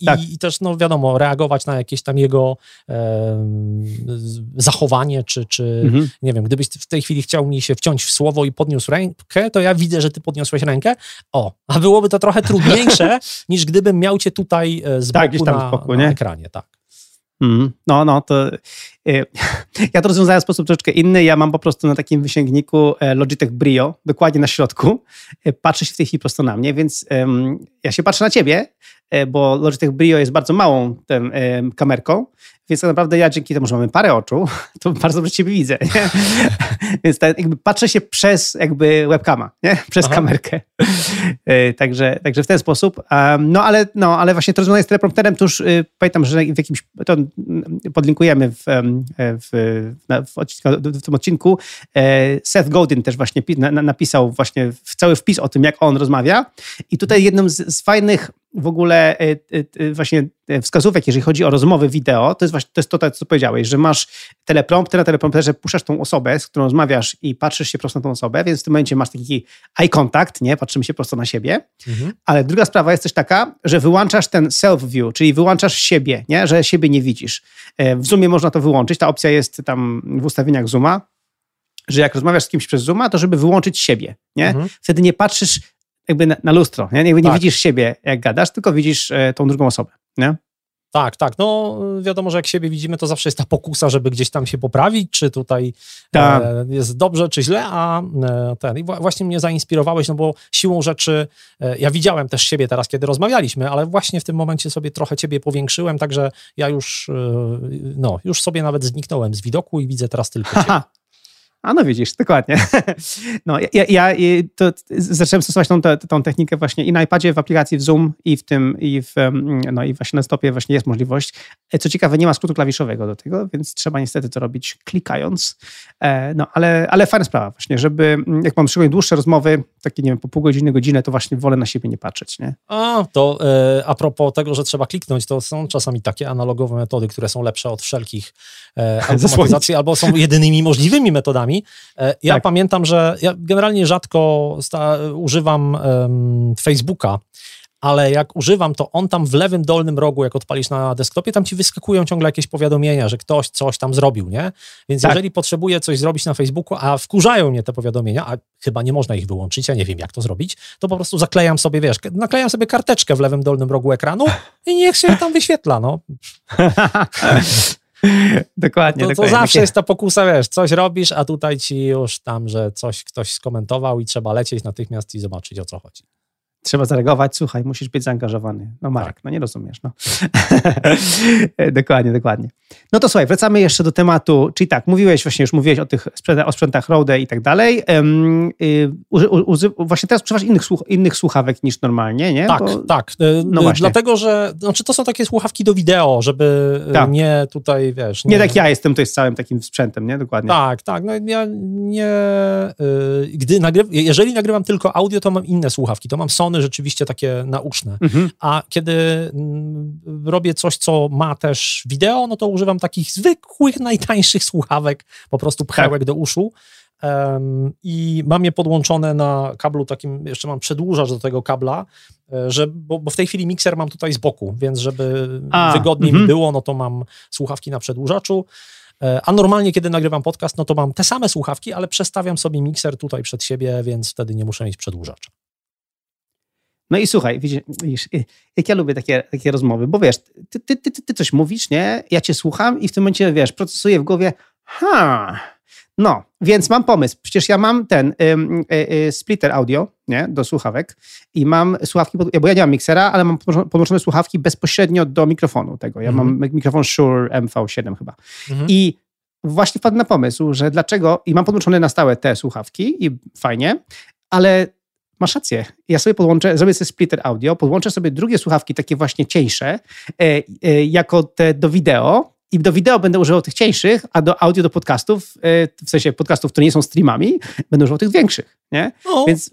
[SPEAKER 2] I, tak. I, też, no wiadomo, reagować na jakieś tam jego e, zachowanie, czy, czy mhm. nie wiem, gdybyś w tej chwili chciał mi się wciąć w słowo i podniósł rękę, to ja widzę, że ty podniosłeś rękę. O, a byłoby to trochę trudniejsze, niż gdybym miał cię tutaj e, z tak, boku, na, boku na ekranie. Tak.
[SPEAKER 1] Mm, no, no, to y, ja to rozwiązałem w sposób troszeczkę inny. Ja mam po prostu na takim wysięgniku Logitech Brio, dokładnie na środku. Patrzę się w tej chwili prosto na mnie, więc ja się patrzę na ciebie, E, bo Logitech Brio jest bardzo małą tym, e, kamerką, więc tak naprawdę ja dzięki temu, że mamy parę oczu, to bardzo dobrze ciebie widzę. Więc tak jakby patrzę się przez jakby webcama, nie? przez Aha. kamerkę. E, także, także w ten sposób. No ale, no ale właśnie to rozwiązanie z teleprompterem, to już pamiętam, że w jakimś, to podlinkujemy w, w, w, w tym odcinku. Seth Godin też właśnie napisał właśnie cały wpis o tym, jak on rozmawia i tutaj jednym z, z fajnych w ogóle e, e, e, właśnie wskazówek, jeżeli chodzi o rozmowy wideo, to jest właśnie to, jest to, co powiedziałeś, że masz teleprompter, na teleprompterze puszczasz tą osobę, z którą rozmawiasz i patrzysz się prosto na tą osobę, więc w tym momencie masz taki eye contact, nie? Patrzymy się prosto na siebie. Mhm. Ale druga sprawa jest też taka, że wyłączasz ten self-view, czyli wyłączasz siebie, nie? Że siebie nie widzisz. W Zoomie można to wyłączyć, ta opcja jest tam w ustawieniach Zooma, że jak rozmawiasz z kimś przez Zooma, to żeby wyłączyć siebie, nie? Mhm. Wtedy nie patrzysz jakby na, na lustro, nie? Jakby nie tak. widzisz siebie, jak gadasz, tylko widzisz e, tą drugą osobę, nie?
[SPEAKER 2] Tak, tak. No wiadomo, że jak siebie widzimy, to zawsze jest ta pokusa, żeby gdzieś tam się poprawić, czy tutaj
[SPEAKER 1] Tak.
[SPEAKER 2] e, jest dobrze, czy źle, a e, ten. I wła- właśnie mnie zainspirowałeś, no bo siłą rzeczy e, ja widziałem też siebie teraz, kiedy rozmawialiśmy, ale właśnie w tym momencie sobie trochę ciebie powiększyłem, także ja już, e, no, już sobie nawet zniknąłem z widoku i widzę teraz tylko ciebie.
[SPEAKER 1] A no widzisz, dokładnie. No, ja, ja, to zacząłem stosować tą, tą technikę właśnie i na iPadzie w aplikacji w Zoom i w tym, i w, no i właśnie na stopie właśnie jest możliwość. E, Co ciekawe, nie ma skrótu klawiszowego do tego, więc trzeba niestety to robić klikając. E, No, ale, ale fajna sprawa właśnie, żeby jak mam szczególnie dłuższe rozmowy, takie nie wiem, po pół godziny, godzinę, to właśnie wolę na siebie nie patrzeć, nie?
[SPEAKER 2] A, to e, a propos tego, że trzeba kliknąć, to są czasami takie analogowe metody, które są lepsze od wszelkich e, automatyzacji, albo są jedynymi możliwymi metodami. E, ja
[SPEAKER 1] Tak.
[SPEAKER 2] pamiętam, że ja generalnie rzadko sta, używam Facebooka, ale jak używam, to on tam w lewym dolnym rogu, jak odpalisz na desktopie, tam ci wyskakują ciągle jakieś powiadomienia, że ktoś coś tam zrobił, nie? Więc
[SPEAKER 1] Tak.
[SPEAKER 2] jeżeli potrzebuję coś zrobić na Facebooku, a wkurzają mnie te powiadomienia, a chyba nie można ich wyłączyć, ja nie wiem jak to zrobić, to po prostu zaklejam sobie, wiesz, naklejam sobie karteczkę w lewym dolnym rogu ekranu i niech się tam wyświetla, no.
[SPEAKER 1] dokładnie,
[SPEAKER 2] To, to
[SPEAKER 1] dokładnie.
[SPEAKER 2] zawsze jest ta pokusa, wiesz, coś robisz, a tutaj ci już tam, że coś ktoś skomentował i trzeba lecieć natychmiast i zobaczyć o co chodzi.
[SPEAKER 1] Trzeba zareagować, słuchaj, musisz być zaangażowany. No Marek,
[SPEAKER 2] Tak.
[SPEAKER 1] no nie rozumiesz, no. dokładnie, dokładnie. No to słuchaj, wracamy jeszcze do tematu, czyli tak, mówiłeś właśnie, już mówiłeś o tych sprzętach, o sprzętach Rode i tak dalej. Em, y, u, uzy, właśnie teraz używasz innych, słuch, innych słuchawek niż normalnie, nie?
[SPEAKER 2] Tak,
[SPEAKER 1] Bo-
[SPEAKER 2] tak.
[SPEAKER 1] no
[SPEAKER 2] No
[SPEAKER 1] właśnie.
[SPEAKER 2] Dlatego, że znaczy to są takie słuchawki do wideo, żeby e,
[SPEAKER 1] Tak.
[SPEAKER 2] nie tutaj, wiesz...
[SPEAKER 1] Nie tak ja jestem tutaj z całym takim sprzętem, nie? Dokładnie.
[SPEAKER 2] Tak, tak. No ja nie. y, Gdy nagry, jeżeli nagrywam tylko audio, to mam inne słuchawki. To mam Sony rzeczywiście takie nauczne.
[SPEAKER 1] Mhm.
[SPEAKER 2] A kiedy mm, robię coś, co ma też wideo, no to używam takich zwykłych, najtańszych słuchawek, po prostu pchełek
[SPEAKER 1] Tak.
[SPEAKER 2] do uszu. I mam je podłączone na kablu takim, jeszcze mam przedłużacz do tego kabla, e, że, bo, bo w tej chwili mikser mam tutaj z boku, więc żeby
[SPEAKER 1] A,
[SPEAKER 2] wygodniej
[SPEAKER 1] mhm.
[SPEAKER 2] mi było, no to mam słuchawki na przedłużaczu. E, A normalnie, kiedy nagrywam podcast, no to mam te same słuchawki, ale przestawiam sobie mikser tutaj przed siebie, więc wtedy nie muszę mieć przedłużacza.
[SPEAKER 1] No i słuchaj, widzisz, y, jak ja lubię takie, takie rozmowy, bo wiesz, ty, ty, ty, ty, coś mówisz, nie? Ja cię słucham i w tym momencie, wiesz, procesuję w głowie, ha, no, więc mam pomysł. Przecież ja mam ten ym, y, y, splitter audio, nie, do słuchawek i mam słuchawki, bo ja nie mam miksera, ale mam podłączone- słuchawki bezpośrednio do mikrofonu tego. Ja
[SPEAKER 2] Mhm.
[SPEAKER 1] mam mikrofon Shure MV7 chyba.
[SPEAKER 2] Mhm.
[SPEAKER 1] I właśnie wpadłem na pomysł, że dlaczego, i mam podłączone na stałe te słuchawki i fajnie, ale masz rację. Ja sobie podłączę, zrobię sobie splitter audio, podłączę sobie drugie słuchawki, takie właśnie cieńsze, e, e, jako te do wideo i do wideo będę używał tych cieńszych, a do audio, do podcastów, e, w sensie podcastów, które nie są streamami, będę używał tych większych, nie?
[SPEAKER 2] No,
[SPEAKER 1] Więc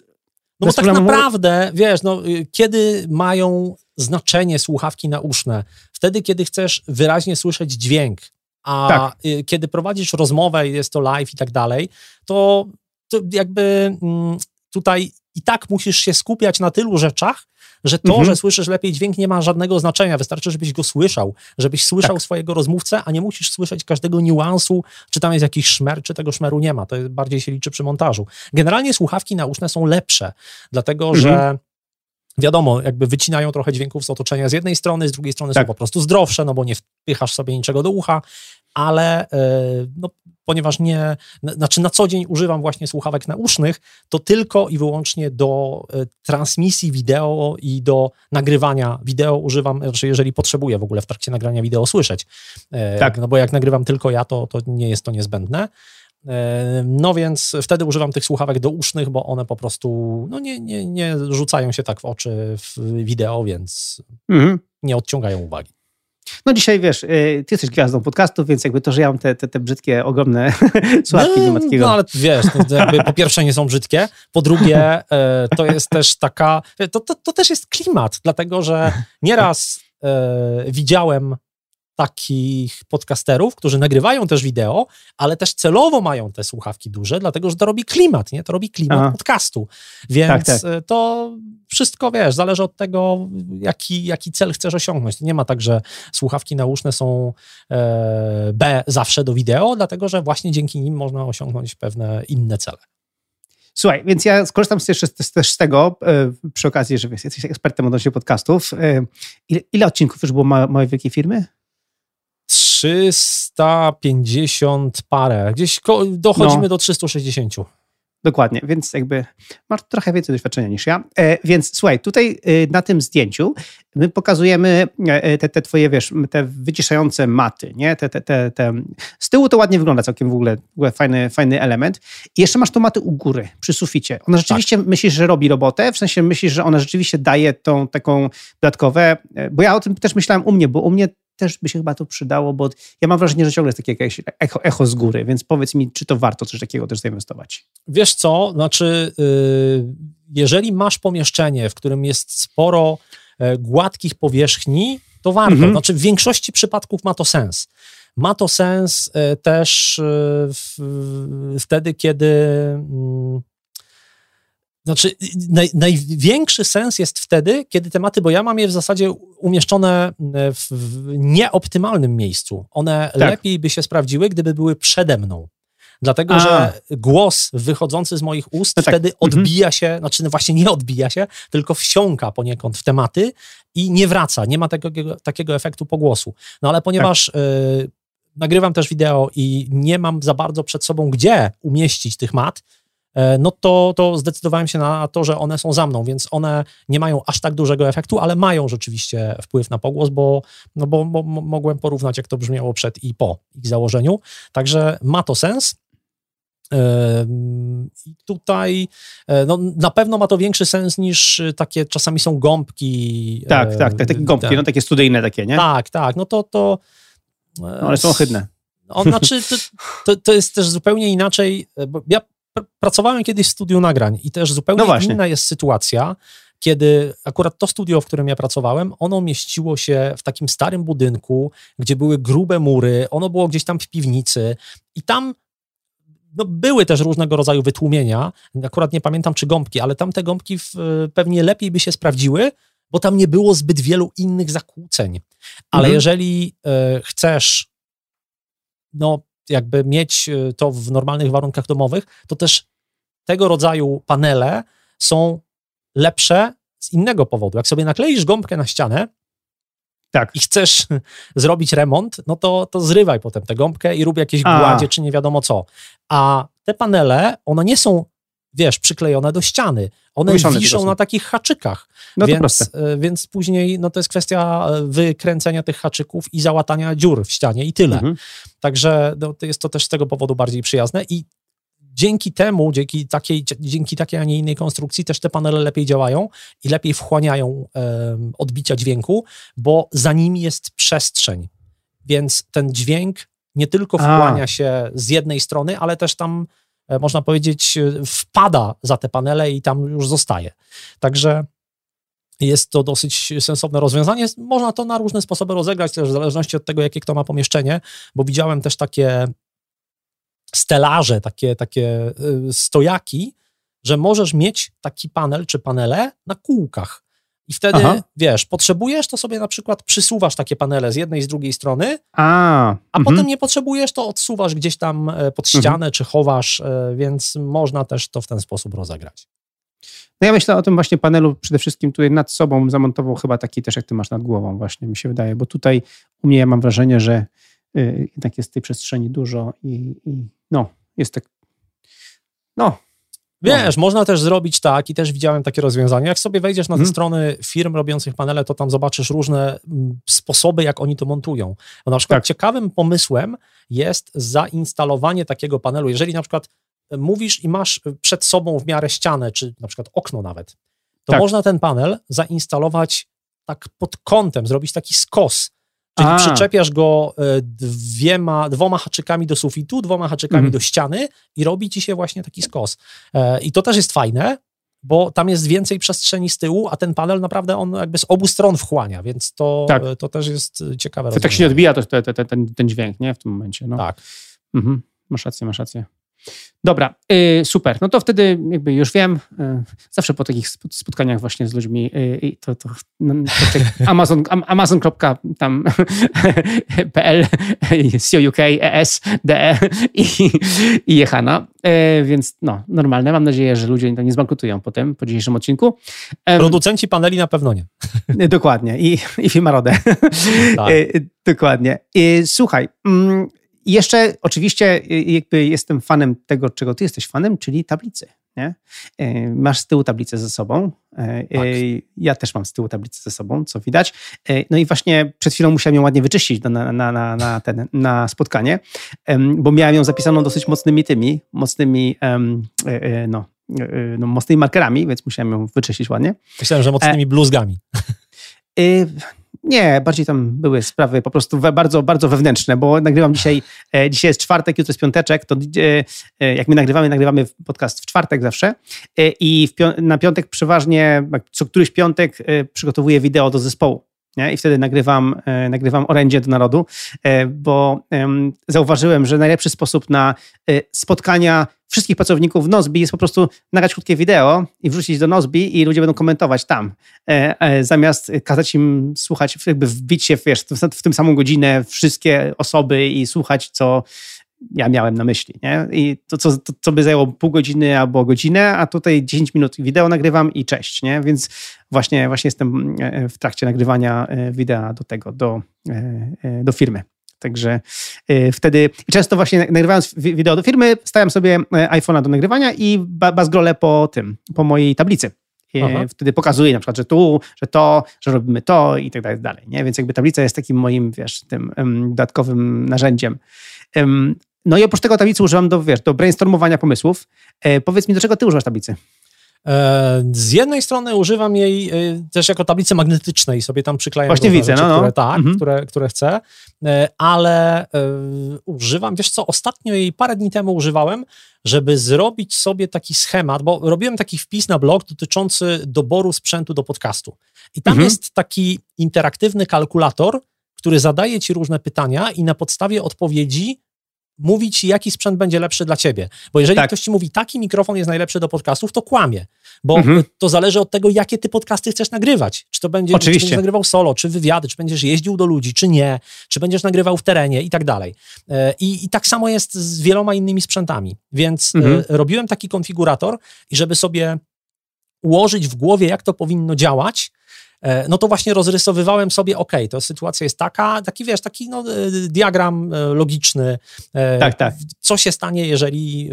[SPEAKER 2] No bo tak naprawdę, wiesz, no, y, kiedy mają znaczenie słuchawki nauszne? Wtedy, kiedy chcesz wyraźnie słyszeć dźwięk, a
[SPEAKER 1] Tak.
[SPEAKER 2] y, kiedy prowadzisz rozmowę jest to live i tak dalej, to, to jakby mm, tutaj i tak musisz się skupiać na tylu rzeczach, że to,
[SPEAKER 1] Mhm.
[SPEAKER 2] że słyszysz lepiej dźwięk nie ma żadnego znaczenia. Wystarczy, żebyś go słyszał, żebyś słyszał
[SPEAKER 1] Tak.
[SPEAKER 2] swojego rozmówcę, a nie musisz słyszeć każdego niuansu, czy tam jest jakiś szmer, czy tego szmeru nie ma. To bardziej się liczy przy montażu. Generalnie słuchawki nauszne są lepsze, dlatego
[SPEAKER 1] Mhm.
[SPEAKER 2] że wiadomo, jakby wycinają trochę dźwięków z otoczenia z jednej strony, z drugiej strony
[SPEAKER 1] Tak.
[SPEAKER 2] są po prostu zdrowsze, no bo nie wpychasz sobie niczego do ucha, ale e, no, ponieważ nie, znaczy na co dzień używam właśnie słuchawek nausznych, to tylko i wyłącznie do e, transmisji wideo i do nagrywania wideo używam, znaczy jeżeli potrzebuję w ogóle w trakcie nagrania wideo słyszeć. E,
[SPEAKER 1] Tak.
[SPEAKER 2] No bo jak nagrywam tylko ja, to, to nie jest to niezbędne. No więc wtedy używam tych słuchawek do usznych, bo one po prostu no nie, nie, nie rzucają się tak w oczy w wideo, więc
[SPEAKER 1] mhm.
[SPEAKER 2] nie odciągają uwagi.
[SPEAKER 1] No dzisiaj, wiesz, y, ty jesteś gwiazdą podcastu, więc jakby to, że ja mam te, te, te brzydkie, ogromne słuchawki, nie ma takiego...
[SPEAKER 2] No ale wiesz, no, to jakby po pierwsze nie są brzydkie, po drugie e, to jest też taka, to, to, to też jest klimat, dlatego że nieraz e, widziałem takich podcasterów, którzy nagrywają też wideo, ale też celowo mają te słuchawki duże, dlatego że to robi klimat, nie? To robi klimat
[SPEAKER 1] Aha.
[SPEAKER 2] podcastu. Więc
[SPEAKER 1] Tak, tak.
[SPEAKER 2] to wszystko, wiesz, zależy od tego, jaki, jaki cel chcesz osiągnąć. Nie ma tak, że słuchawki nauszne są e, B zawsze do wideo, dlatego że właśnie dzięki nim można osiągnąć pewne inne cele.
[SPEAKER 1] Słuchaj, więc ja skorzystam jeszcze z, też z tego, e, przy okazji, że jesteś ekspertem odnośnie podcastów. E, ile, ile odcinków już było ma, Małej Wielkiej Firmy?
[SPEAKER 2] 350 parę. Gdzieś dochodzimy no. do 360.
[SPEAKER 1] Dokładnie, więc jakby masz trochę więcej doświadczenia niż ja. E, więc słuchaj, tutaj e, na tym zdjęciu my pokazujemy e, te, te twoje, wiesz, te wyciszające maty, nie? Te, te, te, te. Z tyłu to ładnie wygląda całkiem w ogóle, w ogóle fajny, fajny element. I jeszcze masz tą matę u góry, przy suficie. Ona rzeczywiście tak. myślisz, że robi robotę, w sensie myślisz, że ona rzeczywiście daje tą taką dodatkowe, e, bo ja o tym też myślałem u mnie, bo u mnie też by się chyba to przydało, bo ja mam wrażenie, że ciągle jest takie jakieś echo, echo z góry, więc powiedz mi, czy to warto coś takiego też zainwestować?
[SPEAKER 2] Wiesz co, znaczy yy, jeżeli masz pomieszczenie, w którym jest sporo e, gładkich powierzchni, to warto. Mhm. Znaczy w większości przypadków ma to sens. Ma to sens e, też e, wtedy, kiedy mm, znaczy, naj, największy sens jest wtedy, kiedy tematy, bo ja mam je w zasadzie umieszczone w, w nieoptymalnym miejscu. One tak. lepiej by się sprawdziły, gdyby były przede mną. Dlatego, A. że głos wychodzący z moich ust no tak. wtedy mhm. odbija się, znaczy no właśnie nie odbija się, tylko wsiąka poniekąd w tematy i nie wraca. Nie ma takiego, takiego efektu pogłosu. No ale ponieważ tak. y, nagrywam też wideo i nie mam za bardzo przed sobą, gdzie umieścić tych mat, E, no to, to zdecydowałem się na to, że one są za mną, więc one nie mają aż tak dużego efektu, ale mają rzeczywiście wpływ na pogłos, bo, no bo, bo mogłem porównać, jak to brzmiało przed i po ich założeniu. Także ma to sens. I tutaj e, no, na pewno ma to większy sens niż takie czasami są gąbki.
[SPEAKER 1] Tak, tak, tak takie gąbki, no takie studyjne takie, nie?
[SPEAKER 2] Tak, tak, no to... to
[SPEAKER 1] no, ale są ohydne.
[SPEAKER 2] On, znaczy, to, to, to, jest też zupełnie inaczej, bo ja pracowałem kiedyś w studiu nagrań i też zupełnie no inna jest sytuacja, kiedy akurat to studio, w którym ja pracowałem, ono mieściło się w takim starym budynku, gdzie były grube mury, ono było gdzieś tam w piwnicy i tam no, były też różnego rodzaju wytłumienia, akurat nie pamiętam czy gąbki, ale tam te gąbki w, pewnie lepiej by się sprawdziły, bo tam nie było zbyt wielu innych zakłóceń. Ale mhm. jeżeli y, chcesz no, jakby mieć e, to w normalnych warunkach domowych, to też tego rodzaju panele są lepsze z innego powodu. Jak sobie nakleisz gąbkę na ścianę, tak. i chcesz zrobić remont, no to, to zrywaj potem tę gąbkę i rób jakieś A. gładzie, czy nie wiadomo co. A te panele, one nie są wiesz, przyklejone do ściany. One Umieszone wiszą na takich haczykach. No więc, e, więc później no to jest kwestia e, wykręcenia tych haczyków i załatania dziur w ścianie i tyle. Mhm. Także no, to jest to też z tego powodu bardziej przyjazne i dzięki temu, dzięki takiej, dzięki takiej, a nie innej konstrukcji też te panele lepiej działają i lepiej wchłaniają um, odbicia dźwięku, bo za nimi jest przestrzeń. Więc ten dźwięk nie tylko wchłania a. się z jednej strony, ale też tam można powiedzieć, e, wpada za te panele i tam już zostaje. Także jest to dosyć sensowne rozwiązanie. Można to na różne sposoby rozegrać, też w zależności od tego, jakie kto ma pomieszczenie, bo widziałem też takie stelaże, takie, takie e, stojaki, że możesz mieć taki panel czy panele na kółkach. I wtedy, Aha. wiesz, potrzebujesz, to sobie na przykład przysuwasz takie panele z jednej i z drugiej strony, a, a mhm. potem nie potrzebujesz, to odsuwasz gdzieś tam e, pod mhm. ścianę, czy chowasz, e, więc można też to w ten sposób rozegrać.
[SPEAKER 1] No ja myślę o tym właśnie panelu przede wszystkim tutaj nad sobą zamontował chyba taki też, jak ty masz nad głową właśnie, mi się wydaje, bo tutaj u mnie ja mam wrażenie, że y, jednak jest tej przestrzeni dużo i, i no, jest tak, no,
[SPEAKER 2] Wiesz, no. można też zrobić tak i też widziałem takie rozwiązania. Jak sobie wejdziesz na te hmm. strony firm robiących panele, to tam zobaczysz różne mm, sposoby, jak oni to montują. Bo na przykład tak. ciekawym pomysłem jest zainstalowanie takiego panelu. Jeżeli na przykład e, mówisz i masz przed sobą w miarę ścianę, czy na przykład okno nawet, to tak. można ten panel zainstalować tak pod kątem, zrobić taki skos Czyli A. przyczepiasz go e, dwiema, dwoma haczykami do sufitu, dwoma haczykami mhm. do ściany i robi ci się właśnie taki skos. E, I to też jest fajne, bo tam jest więcej przestrzeni z tyłu, a ten panel naprawdę on jakby z obu stron wchłania, więc to, tak. to też jest ciekawe.
[SPEAKER 1] To tak się odbija to, to, to, ten, ten dźwięk, nie? W tym momencie. No.
[SPEAKER 2] Tak.
[SPEAKER 1] Mhm. Masz rację, masz rację. Dobra, yy, super. No to wtedy jakby już wiem, yy, zawsze po takich spotkaniach właśnie z ludźmi yy, to, to, no, to Amazon, amazon.pl, COUK, ES, DE i, i Jechana. e, więc no, normalne. Mam nadzieję, że ludzie nie zbankrutują potem, po dzisiejszym odcinku.
[SPEAKER 2] Producenci paneli na pewno nie.
[SPEAKER 1] Dokładnie. I, i firma Rode. Tak. Dokładnie. Słuchaj, mm, jeszcze oczywiście jakby jestem fanem tego, czego ty jesteś fanem, czyli tablicy. Nie? E, masz z tyłu tablicę ze sobą. E, e, tak. Ja też mam z tyłu tablicę ze sobą, co widać. No i właśnie przed chwilą musiałem ją ładnie wyczyścić na, na, na, na, ten, na spotkanie, bo miałem ją zapisaną dosyć mocnymi tymi, mocnymi, no, no, mocnymi markerami, więc musiałem ją wyczyścić ładnie.
[SPEAKER 2] Myślałem, że mocnymi bluzgami.
[SPEAKER 1] Nie, bardziej tam były sprawy po prostu bardzo, bardzo wewnętrzne, bo nagrywam dzisiaj, e, dzisiaj jest czwartek, jutro jest piąteczek, to e, e, jak my nagrywamy, nagrywamy podcast w czwartek zawsze i na piątek przeważnie, co któryś piątek przygotowuję wideo do zespołu. Nie? I wtedy nagrywam, nagrywam orędzie do narodu, bo zauważyłem, że najlepszy sposób na spotkania wszystkich pracowników Nozbi jest po prostu nagrać krótkie wideo i wrzucić do Nozbi i ludzie będą komentować tam, e, e, zamiast kazać im słuchać, jakby wbić się wiesz, w tę samą godzinę wszystkie osoby i słuchać, co ja miałem na myśli. Nie? I to, co, to, co by zajęło pół godziny albo godzinę, a tutaj 10 minut wideo nagrywam i cześć. Nie? Więc właśnie, właśnie jestem e, w trakcie nagrywania wideo do tego, do, do firmy. Także wtedy często właśnie nagrywając wideo do firmy, stałem sobie e, iPhone'a do nagrywania i bazgrolę po tym, po mojej tablicy. Aha. Wtedy pokazuję na przykład, że tu, że to, że robimy to i tak dalej, dalej. Nie? Więc jakby tablica jest takim moim, wiesz, tym um, dodatkowym narzędziem. Um, no i oprócz tego tablicy używam do, wiesz, do brainstormowania pomysłów. E, powiedz mi, do czego ty używasz tablicy?
[SPEAKER 2] E, z jednej strony używam jej e, też jako tablicy magnetycznej, sobie tam przyklejam
[SPEAKER 1] Właśnie widzę, rzeczy, no, no.
[SPEAKER 2] Które, tak, mhm. które, które chcę, e, ale używam, wiesz co, ostatnio jej parę dni temu używałem, żeby zrobić sobie taki schemat, bo robiłem taki wpis na blog dotyczący doboru sprzętu do podcastu. I tam mhm. jest taki interaktywny kalkulator, który zadaje ci różne pytania i na podstawie odpowiedzi mówi ci, jaki sprzęt będzie lepszy dla ciebie. Bo jeżeli tak. ktoś ci mówi, taki mikrofon jest najlepszy do podcastów, to kłamie. Bo mhm. to zależy od tego, jakie ty podcasty chcesz nagrywać. Czy to będzie, Oczywiście. czy będziesz nagrywał solo, czy wywiady, czy będziesz jeździł do ludzi, czy nie, czy będziesz nagrywał w terenie i tak dalej. E, I, i tak samo jest z wieloma innymi sprzętami. Więc e, mhm. robiłem taki konfigurator i żeby sobie ułożyć w głowie, jak to powinno działać, no to właśnie rozrysowywałem sobie, ok, to sytuacja jest taka, taki wiesz, taki no, e, diagram e, logiczny.
[SPEAKER 1] Tak, tak.
[SPEAKER 2] Co się stanie, jeżeli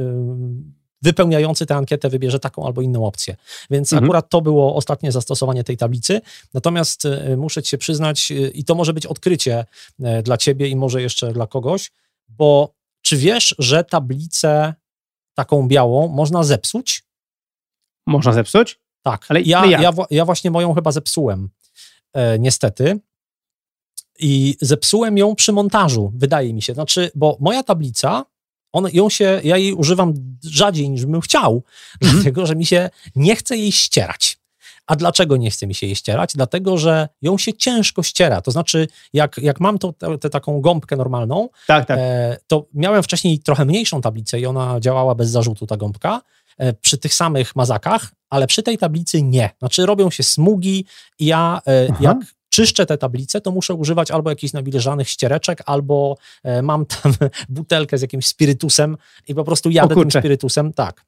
[SPEAKER 2] wypełniający tę ankietę wybierze taką albo inną opcję. Więc mhm. akurat to było ostatnie zastosowanie tej tablicy. Natomiast muszę ci się przyznać, i to może być odkrycie dla ciebie i może jeszcze dla kogoś, bo czy wiesz, że tablicę taką białą można zepsuć?
[SPEAKER 1] Można zepsuć?
[SPEAKER 2] Tak, ale ja, ja, ja właśnie moją chyba zepsułem, e, niestety. I zepsułem ją przy montażu, wydaje mi się. Znaczy, bo moja tablica, on, ją się, ja jej używam rzadziej niż bym chciał, mm. dlatego że mi się nie chce jej ścierać. A dlaczego nie chce mi się jej ścierać? Dlatego, że ją się ciężko ściera. To znaczy, jak, jak mam tę taką gąbkę normalną,
[SPEAKER 1] tak, tak. E,
[SPEAKER 2] to miałem wcześniej trochę mniejszą tablicę i ona działała bez zarzutu, ta gąbka. E, przy tych samych mazakach, ale przy tej tablicy nie. Znaczy robią się smugi i ja e, Aha. jak czyszczę te tablice, to muszę używać albo jakichś nawilżanych ściereczek, albo e, mam tam butelkę z jakimś spirytusem i po prostu jadę tym spirytusem. Tak.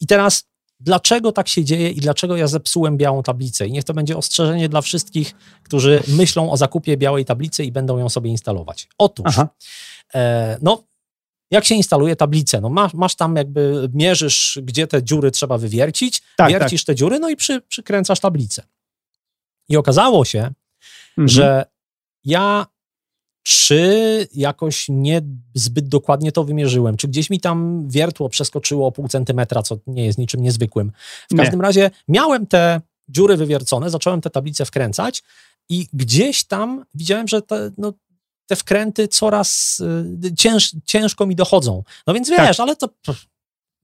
[SPEAKER 2] I teraz dlaczego tak się dzieje i dlaczego ja zepsułem białą tablicę. I niech to będzie ostrzeżenie dla wszystkich, którzy myślą o zakupie białej tablicy i będą ją sobie instalować. Otóż, e, no, jak się instaluje tablicę? No masz, masz tam jakby, mierzysz, gdzie te dziury trzeba wywiercić, tak, wiercisz tak. te dziury, no i przy, przykręcasz tablicę. I okazało się, mhm. że ja czy jakoś nie zbyt dokładnie to wymierzyłem, czy gdzieś mi tam wiertło przeskoczyło o pół centymetra, co nie jest niczym niezwykłym. W każdym nie. razie miałem te dziury wywiercone, zacząłem te tablice wkręcać i gdzieś tam widziałem, że te, no, te wkręty coraz y, cięż, ciężko mi dochodzą. No więc wiesz, tak. ale to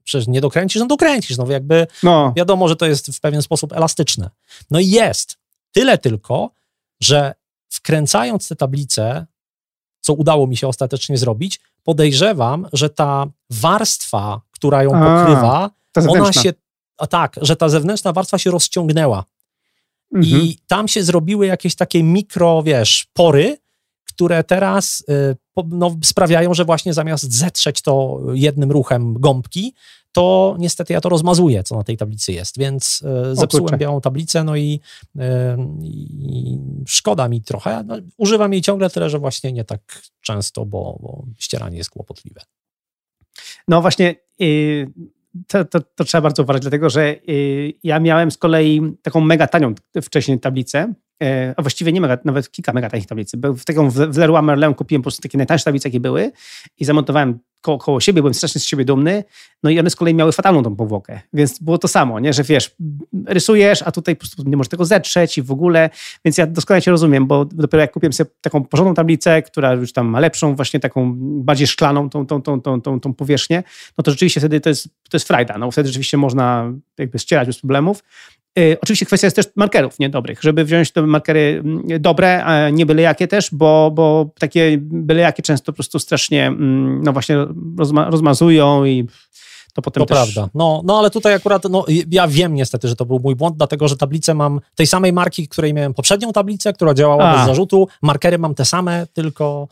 [SPEAKER 2] przecież nie dokręcisz, no dokręcisz, no jakby no. wiadomo, że to jest w pewien sposób elastyczne. No i jest. Tyle tylko, że wkręcając te tablice, co udało mi się ostatecznie zrobić, podejrzewam, że ta warstwa, która ją a, pokrywa, ona się, a tak, że ta zewnętrzna warstwa się rozciągnęła. Mhm. I tam się zrobiły jakieś takie mikro, wiesz, pory, które teraz y, no, sprawiają, że właśnie zamiast zetrzeć to jednym ruchem gąbki, to niestety ja to rozmazuję, co na tej tablicy jest, więc e, zepsułem białą tablicę, no i, e, i szkoda mi trochę. No, używam jej ciągle, tyle że właśnie nie tak często, bo, bo ścieranie jest kłopotliwe.
[SPEAKER 1] No właśnie, yy, to, to, to, trzeba bardzo uważać, dlatego że yy, ja miałem z kolei taką mega tanią wcześniej tablicę, a właściwie nie mega, nawet kilka mega takich tablicy. W taką w Leroy Merlin kupiłem po prostu takie najtańsze tablice, jakie były i zamontowałem koło, koło siebie, byłem strasznie z siebie dumny, no i one z kolei miały fatalną tą powłokę, więc było to samo, nie, że wiesz, rysujesz, a tutaj po prostu nie możesz tego zetrzeć i w ogóle, więc ja doskonale cię rozumiem, bo dopiero jak kupiłem sobie taką porządną tablicę, która już tam ma lepszą, właśnie taką bardziej szklaną tą, tą, tą, tą, tą, tą powierzchnię, no to rzeczywiście wtedy to jest, to jest frajda, no wtedy rzeczywiście można jakby ścierać bez problemów, oczywiście kwestia jest też markerów niedobrych, żeby wziąć te markery mm, dobre, a nie byle jakie też, bo, bo takie byle jakie często po prostu strasznie, mm, no właśnie rozma rozmazują i to potem
[SPEAKER 2] to
[SPEAKER 1] też...
[SPEAKER 2] prawda. No, no ale tutaj akurat, no, ja wiem niestety, że to był mój błąd, dlatego że tablicę mam tej samej marki, której miałem poprzednią tablicę, która działała a. bez zarzutu. Markery mam te same, tylko,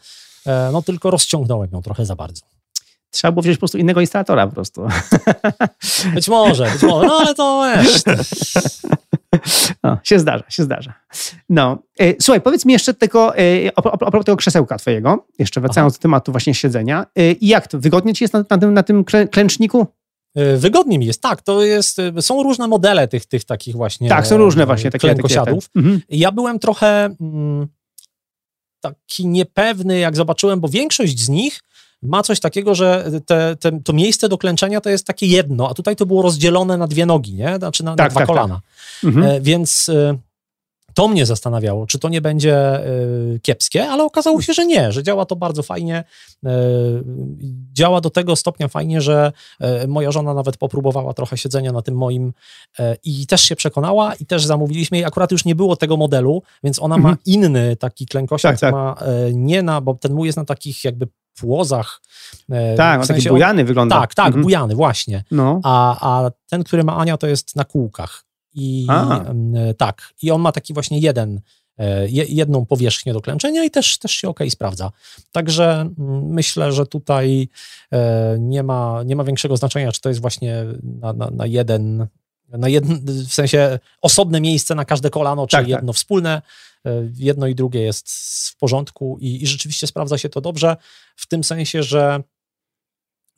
[SPEAKER 2] e, no, tylko rozciągnąłem ją trochę za bardzo.
[SPEAKER 1] Trzeba było wziąć po prostu innego instalatora po prostu.
[SPEAKER 2] Być może, być może, no ale to wiesz.
[SPEAKER 1] No, się zdarza, się zdarza. No, e, słuchaj, powiedz mi jeszcze tylko e, a propos tego krzesełka twojego, jeszcze wracając Aha. do tematu właśnie siedzenia. E, jak to, wygodnie ci jest na, na, tym, na tym klęczniku?
[SPEAKER 2] Wygodnie mi jest, tak. To jest, są różne modele tych, tych takich właśnie.
[SPEAKER 1] Tak, są różne właśnie takie
[SPEAKER 2] klękosiadów. Mhm. Ja byłem trochę mm, taki niepewny, jak zobaczyłem, bo większość z nich ma coś takiego, że te, te, to miejsce do klęczenia to jest takie jedno, a tutaj to było rozdzielone na dwie nogi, nie? Znaczy na, tak, na dwa tak, tak. kolana. Tak. Mhm. E, więc e, to mnie zastanawiało, czy to nie będzie y, kiepskie, ale okazało się, że nie, że działa to bardzo fajnie. Działa do tego stopnia fajnie, że moja żona nawet popróbowała trochę siedzenia na tym moim i też się przekonała i też zamówiliśmy jej. Akurat już nie było tego modelu, więc ona mhm. ma inny taki klękosiak, tak, tak. ma nie na, bo ten mój jest na takich jakby płozach.
[SPEAKER 1] Tak, w sensie taki bujany on, wygląda.
[SPEAKER 2] Tak, tak, mhm. bujany, właśnie. No. A, a ten, który ma Ania, to jest na kółkach. I tak, i on ma taki właśnie jeden, e, jedną powierzchnię do klęczenia i też, też się ok sprawdza. Także mm, myślę, że tutaj e, nie ma, nie ma większego znaczenia, czy to jest właśnie na, na, na jeden, na w sensie osobne miejsce na każde kolano, czy tak, tak. jedno tak. wspólne. E, jedno i drugie jest w porządku i, i rzeczywiście sprawdza się to dobrze, w tym sensie, że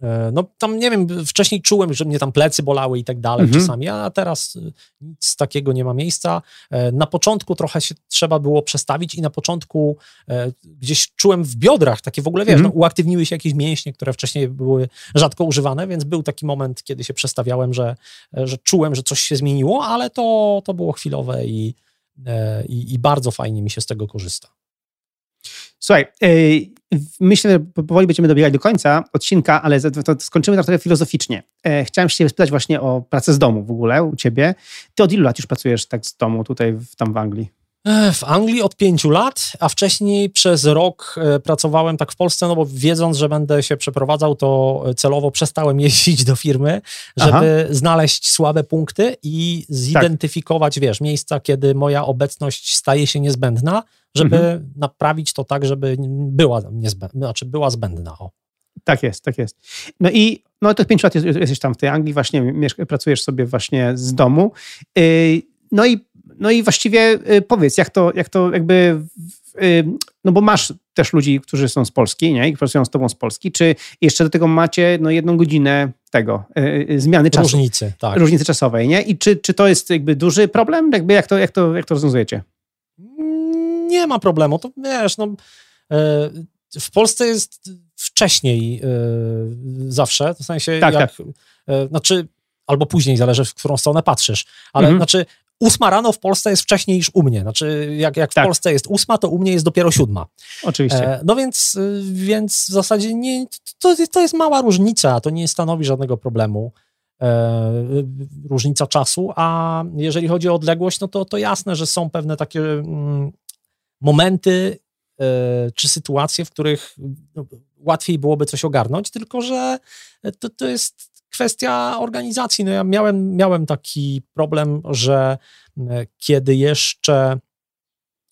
[SPEAKER 2] E, no tam nie wiem, wcześniej czułem, że mnie tam plecy bolały i tak dalej mhm. czasami, a teraz y, nic takiego nie ma miejsca. E, na początku trochę się trzeba było przestawić i na początku e, gdzieś czułem w biodrach takie w ogóle, wiesz, mhm. no, uaktywniły się jakieś mięśnie, które wcześniej były rzadko używane, więc był taki moment, kiedy się przestawiałem, że, że czułem, że coś się zmieniło, ale to, to było chwilowe i, i, i bardzo fajnie mi się z tego korzysta.
[SPEAKER 1] Słuchaj, myślę, że powoli będziemy dobiegać do końca odcinka, ale to skończymy trochę filozoficznie. E, chciałem się spytać właśnie o pracę z domu w ogóle u ciebie. Ty od ilu lat już pracujesz tak z domu tutaj tam w Anglii?
[SPEAKER 2] E, w Anglii od pięciu lat, a wcześniej przez rok e, pracowałem tak w Polsce, no bo wiedząc, że będę się przeprowadzał, to celowo przestałem jeździć do firmy, żeby Aha. znaleźć słabe punkty i zidentyfikować, tak. wiesz, miejsca, kiedy moja obecność staje się niezbędna, żeby mhm. naprawić to tak, żeby była niezbędna, znaczy była zbędna. O.
[SPEAKER 1] Tak jest, tak jest. No i no to pięć lat jesteś tam w tej Anglii, właśnie pracujesz sobie właśnie z domu. Y, no i, no i właściwie y, powiedz, jak to, jak to jakby, y, no bo masz też ludzi, którzy są z Polski, nie? I pracują z tobą z Polski, czy jeszcze do tego macie no jedną godzinę tego, zmiany czasu.
[SPEAKER 2] Różnicy, tak.
[SPEAKER 1] Różnicy czasowej, nie? I czy, czy to jest jakby duży problem? Jakby jak to, jak to, jak to rozwiązujecie?
[SPEAKER 2] nie ma problemu. To wiesz, no, e, w Polsce jest wcześniej e, zawsze, w sensie tak, jak, tak. Znaczy, albo później, zależy w którą stronę patrzysz, ale mhm. znaczy ósma rano w Polsce jest wcześniej niż u mnie. Znaczy, jak, jak tak. w Polsce jest ósma, to u mnie jest dopiero siódma.
[SPEAKER 1] Oczywiście.
[SPEAKER 2] no więc, więc w zasadzie nie, to, to jest mała różnica, to nie stanowi żadnego problemu. różnica czasu, a jeżeli chodzi o odległość, no to, to jasne, że są pewne takie mm, momenty e, czy sytuacje, w których no, łatwiej byłoby coś ogarnąć, tylko że to, to jest kwestia organizacji. No ja miałem, miałem taki problem, że e, kiedy jeszcze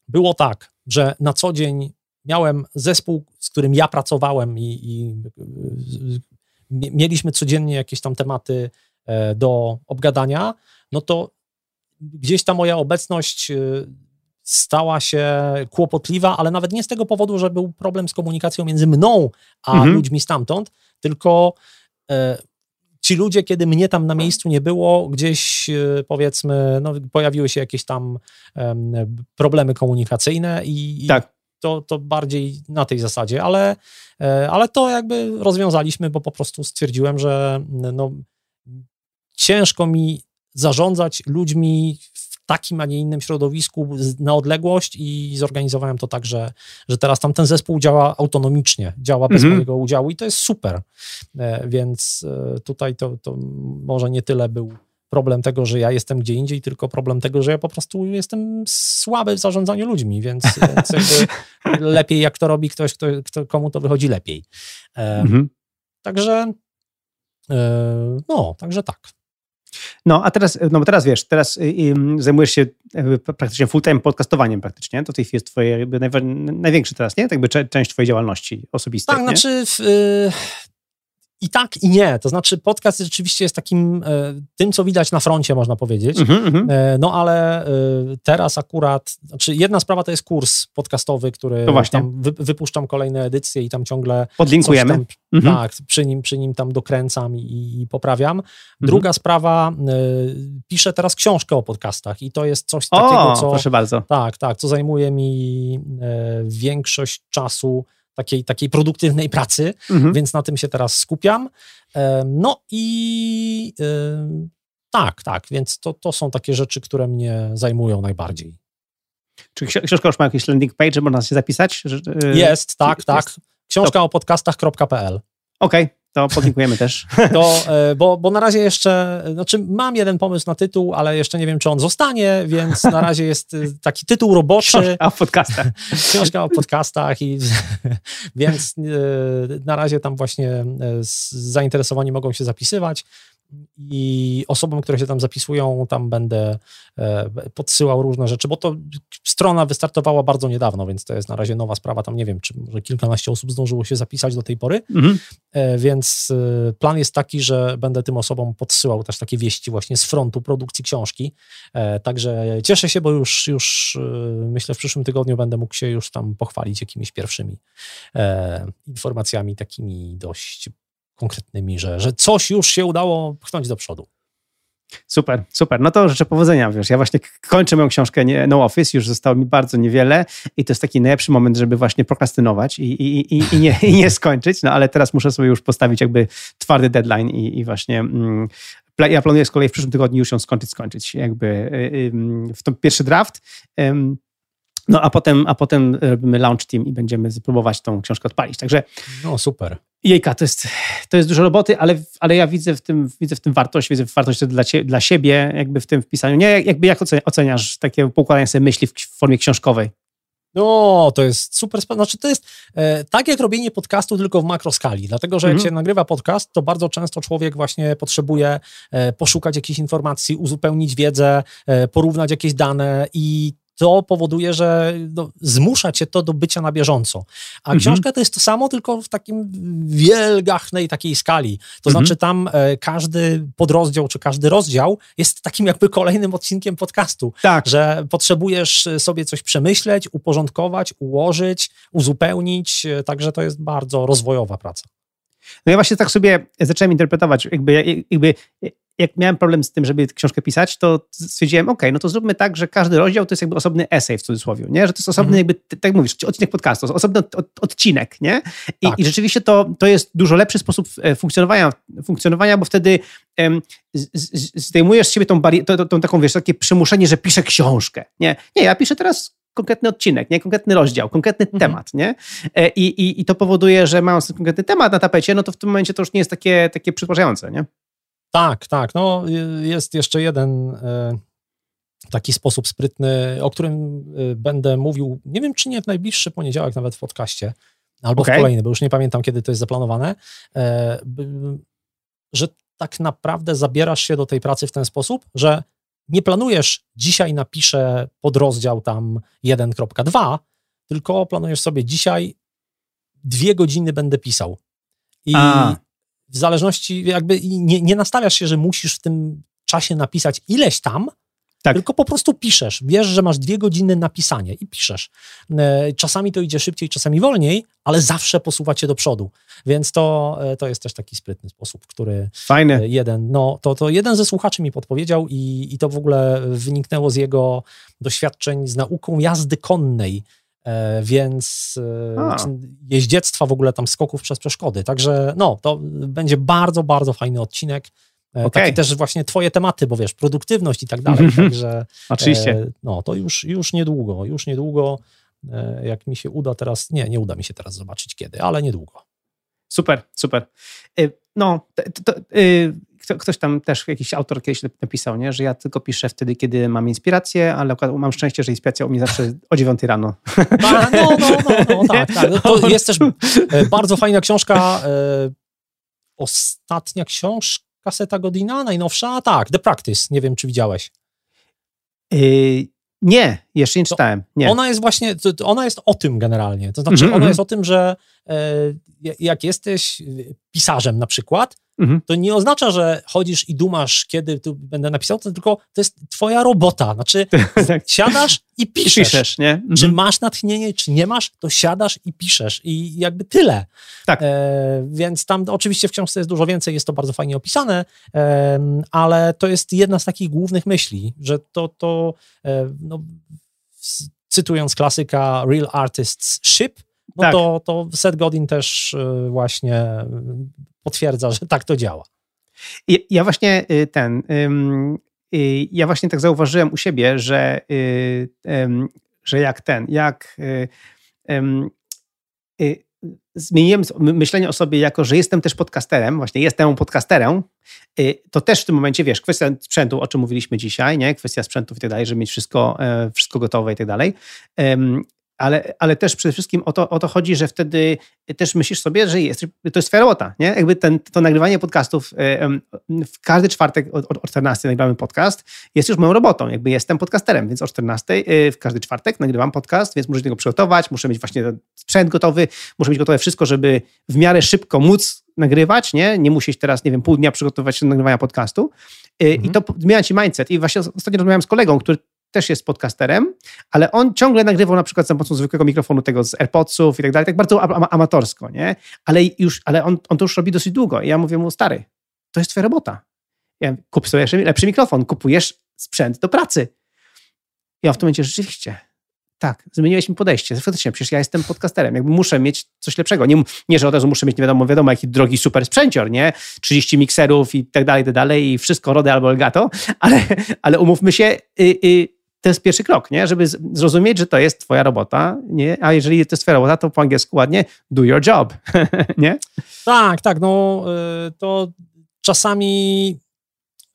[SPEAKER 2] było tak, że na co dzień miałem zespół, z którym ja pracowałem i, i mieliśmy codziennie jakieś tam tematy e, do obgadania, no to gdzieś ta moja obecność e, stała się kłopotliwa, ale nawet nie z tego powodu, że był problem z komunikacją między mną a mhm. ludźmi stamtąd, tylko e, ci ludzie, kiedy mnie tam na miejscu nie było, gdzieś powiedzmy, no, pojawiły się jakieś tam problemy komunikacyjne i, tak. to, to bardziej na tej zasadzie, ale, e, ale to jakby rozwiązaliśmy, bo po prostu stwierdziłem, że no, ciężko mi zarządzać ludźmi w takim, a nie innym środowisku na odległość i zorganizowałem to tak, że, że teraz tam ten zespół działa autonomicznie, działa bez mhm. mojego udziału i to jest super. E, więc e, tutaj to, to może nie tyle był problem tego, że ja jestem gdzie indziej, tylko problem tego, że ja po prostu jestem słaby w zarządzaniu ludźmi, więc, więc lepiej jak to robi ktoś, kto, kto, komu to wychodzi lepiej. E, mhm. Także e, no, także tak.
[SPEAKER 1] No, a teraz, no bo teraz wiesz, teraz y, y, zajmujesz się praktycznie full-time podcastowaniem praktycznie, to w tej chwili jest twoje największe teraz, nie? Tak jakby część twojej działalności osobistej,
[SPEAKER 2] Tak, nie? znaczy w, y, i tak, i nie. To znaczy, podcast rzeczywiście jest takim e, tym, co widać na froncie, można powiedzieć. Mm-hmm. No ale e, teraz akurat, znaczy, jedna sprawa to jest kurs podcastowy, który tam wy, wypuszczam kolejne edycje i tam ciągle.
[SPEAKER 1] Podlinkujemy. Tam,
[SPEAKER 2] mm-hmm. Tak, przy nim, przy nim tam dokręcam i, i poprawiam. Mhm. Druga mm-hmm. sprawa, e, piszę teraz książkę o podcastach i to jest coś o, takiego, co.
[SPEAKER 1] Proszę bardzo.
[SPEAKER 2] Tak, tak, co zajmuje mi e, większość czasu takiej, takiej produktywnej pracy, mhm. więc na tym się teraz skupiam. No i tak, tak, więc to, to są takie rzeczy, które mnie zajmują najbardziej.
[SPEAKER 1] Czy książka już ma jakiś landing page, można się zapisać?
[SPEAKER 2] Jest, tak, tak. Książka o podcastach.pl.
[SPEAKER 1] Okej, okay. To podlinkujemy też.
[SPEAKER 2] To, e, bo, bo na razie jeszcze, znaczy mam jeden pomysł na tytuł, ale jeszcze nie wiem, czy on zostanie, więc na razie jest e, taki tytuł roboczy.
[SPEAKER 1] Książka o podcastach.
[SPEAKER 2] Książka o podcastach i więc e, na razie tam właśnie zainteresowani mogą się zapisywać i osobom, które się tam zapisują, tam będę e, podsyłał różne rzeczy, bo to strona wystartowała bardzo niedawno, więc to jest na razie nowa sprawa. Tam nie wiem, czy może kilkanaście osób zdążyło się zapisać do tej pory, mhm. E, więc e, plan jest taki, że będę tym osobom podsyłał też takie wieści właśnie z frontu produkcji książki. Także cieszę się, bo już, już myślę w przyszłym tygodniu będę mógł się już tam pochwalić jakimiś pierwszymi informacjami takimi dość konkretnymi, że, że coś już się udało pchnąć do przodu.
[SPEAKER 1] Super, super. No to życzę powodzenia. Wiesz, ja właśnie kończę moją książkę No Office, już zostało mi bardzo niewiele i to jest taki najlepszy moment, żeby właśnie prokrastynować i, i, i, i, nie, i nie skończyć, no ale teraz muszę sobie już postawić jakby twardy deadline i, i właśnie mm, ja planuję z kolei w przyszłym tygodniu już ją skończyć, skończyć jakby y, y, w ten pierwszy draft. No a potem, a potem robimy launch team i będziemy próbować tą książkę odpalić. Także.
[SPEAKER 2] No super.
[SPEAKER 1] Jejka, to jest, to jest dużo roboty, ale, ale ja widzę w, tym, widzę w tym wartość, widzę wartość dla, dla siebie, jakby w tym wpisaniu. Nie, jakby jak oceniasz takie poukładanie sobie myśli w formie książkowej?
[SPEAKER 2] No, to jest super. Znaczy, to jest e, tak jak robienie podcastu, tylko w makroskali. Dlatego, że jak mhm. się nagrywa podcast, to bardzo często człowiek właśnie potrzebuje e, poszukać jakichś informacji, uzupełnić wiedzę, e, porównać jakieś dane i to powoduje, że no, zmusza cię to do bycia na bieżąco. A mhm. książka to jest to samo, tylko w takim wielgachnej takiej skali. To mhm. znaczy tam e, każdy podrozdział, czy każdy rozdział jest takim jakby kolejnym odcinkiem podcastu. Tak. Że potrzebujesz sobie coś przemyśleć, uporządkować, ułożyć, uzupełnić, e, także to jest bardzo rozwojowa praca.
[SPEAKER 1] No ja właśnie tak sobie zacząłem interpretować, jakby, jakby jak miałem problem z tym, żeby książkę pisać, to stwierdziłem, ok, no to zróbmy tak, że każdy rozdział to jest jakby osobny esej w cudzysłowie, nie? Że to jest osobny mhm. jakby, tak mówisz, odcinek podcastu, osobny od, od, odcinek, nie? I, tak. I, rzeczywiście to, to jest dużo lepszy sposób e, funkcjonowania, funkcjonowania bo wtedy um, zdejmujesz z siebie tą, bari- tą, tą, taką, wiesz, takie przymuszenie, że piszę książkę, nie? Nie, ja piszę teraz konkretny odcinek, nie? konkretny rozdział, konkretny mhm. temat. Nie? E, I, i, I to powoduje, że mając ten konkretny temat na tapecie, no to w tym momencie to już nie jest takie, takie przytłaczające. Nie?
[SPEAKER 2] Tak, tak. No, jest jeszcze jeden e, taki sposób sprytny, o którym e, będę mówił, nie wiem czy nie w najbliższy poniedziałek nawet w podcaście, albo okay. w kolejny, bo już nie pamiętam kiedy to jest zaplanowane, że tak naprawdę zabierasz się do tej pracy w ten sposób, że nie planujesz dzisiaj napiszę podrozdział tam 1.2, tylko planujesz sobie dzisiaj dwie godziny będę pisał. I
[SPEAKER 1] A.
[SPEAKER 2] w zależności, jakby nie, nie nastawiasz się, że musisz w tym czasie napisać ileś tam,
[SPEAKER 1] Tak.
[SPEAKER 2] tylko po prostu piszesz. Wiesz, że masz dwie godziny na pisanie i piszesz. E, Czasami to idzie szybciej, czasami wolniej, ale zawsze posuwa cię do przodu. Więc to, e, to jest też taki sprytny sposób, który
[SPEAKER 1] Fajne.
[SPEAKER 2] e, jeden, no to, to jeden ze słuchaczy mi podpowiedział i, i to w ogóle wyniknęło z jego doświadczeń z nauką jazdy konnej. E, więc e, jeździectwa w ogóle tam skoków przez przeszkody. Także no, to będzie bardzo, bardzo fajny odcinek. E,
[SPEAKER 1] Okej.
[SPEAKER 2] Taki też właśnie twoje tematy, bo wiesz, produktywność i tak dalej.
[SPEAKER 1] Mhm.
[SPEAKER 2] Także
[SPEAKER 1] Oczywiście.
[SPEAKER 2] e, no to już, już niedługo, już niedługo, e, jak mi się uda teraz, nie, nie uda mi się teraz zobaczyć kiedy, ale niedługo.
[SPEAKER 1] Super, super. No, to, to, kto- ktoś tam też, jakiś autor kiedyś napisał, nie? że ja tylko piszę wtedy, kiedy mam inspirację, ale mam szczęście, że inspiracja u mnie zawsze o 9 rano.
[SPEAKER 2] A, no, no, no, no, tak, tak. No, to jest też e, bardzo fajna książka, e, ostatnia książka Seta Godina, najnowsza, tak, The Practice, nie wiem, czy widziałeś.
[SPEAKER 1] Y, Nie, jeszcze nie czytałem. Nie.
[SPEAKER 2] Ona jest właśnie, ona jest o tym generalnie. To znaczy,
[SPEAKER 1] Mhm,
[SPEAKER 2] ona
[SPEAKER 1] mhm.
[SPEAKER 2] jest o tym, że e, jak jesteś pisarzem na przykład,
[SPEAKER 1] Mhm.
[SPEAKER 2] to nie oznacza, że chodzisz i dumasz, kiedy tu będę napisał, to tylko to jest twoja robota. Znaczy,
[SPEAKER 1] Tak.
[SPEAKER 2] siadasz i piszesz.
[SPEAKER 1] Piszesz, nie? Mhm.
[SPEAKER 2] Czy masz natchnienie, czy nie masz, to siadasz i piszesz. I jakby tyle.
[SPEAKER 1] Tak.
[SPEAKER 2] E, więc tam oczywiście w książce jest dużo więcej, jest to bardzo fajnie opisane, em, ale to jest jedna z takich głównych myśli, że to, to e, no, cytując klasyka Real Artists Ship, no
[SPEAKER 1] Tak.
[SPEAKER 2] to, to Seth Godin też e, właśnie e, potwierdza, że tak to działa.
[SPEAKER 1] Ja właśnie y, ten, y, ja właśnie tak zauważyłem u siebie, że, y, że jak ten, jak zmieniłem myślenie o sobie jako, że jestem też podcasterem, właśnie jestem podcasterem, to też w tym momencie, wiesz, kwestia sprzętu, o czym mówiliśmy dzisiaj, nie? Kwestia sprzętów i tak dalej, żeby mieć wszystko, e, wszystko gotowe i tak dalej. Ale, ale też przede wszystkim o to, o to chodzi, że wtedy też myślisz sobie, że jest, to jest twoja robota, nie? Jakby ten, to nagrywanie podcastów, e, w każdy czwartek o, o 14 nagrywamy podcast, jest już moją robotą, jakby jestem podcasterem, więc o 14 e, w każdy czwartek nagrywam podcast, więc muszę tego przygotować, muszę mieć właśnie sprzęt gotowy, muszę mieć gotowe wszystko, żeby w miarę szybko móc nagrywać, nie? Nie musieć teraz, nie wiem, pół dnia przygotowywać się do nagrywania podcastu. E, I
[SPEAKER 2] Mhm.
[SPEAKER 1] to po- zmienia ci mindset. I właśnie ostatnio rozmawiałem z kolegą, który też jest podcasterem, ale on ciągle nagrywał na przykład za pomocą zwykłego mikrofonu tego z AirPodsów i tak dalej, tak bardzo ama- amatorsko, nie? Ale już, ale on, on to już robi dosyć długo. I ja mówię mu, stary, to jest twoja robota. Ja mówię, kup sobie lepszy mikrofon, kupujesz sprzęt do pracy. I on w tym momencie rzeczywiście, tak, zmieniłeś mi podejście. Faktycznie, przecież ja jestem podcasterem, jakby muszę mieć coś lepszego. Nie, nie że od razu muszę mieć nie wiadomo, wiadomo jaki drogi super sprzęcior, nie? 30 mikserów i tak dalej, i tak dalej i wszystko Rode albo Elgato, ale, ale umówmy się, y, y, to jest pierwszy krok, nie? Żeby zrozumieć, że to jest twoja robota, nie? A jeżeli to jest twoja robota, to po angielsku ładnie do your job, nie?
[SPEAKER 2] Tak, tak, no y, to czasami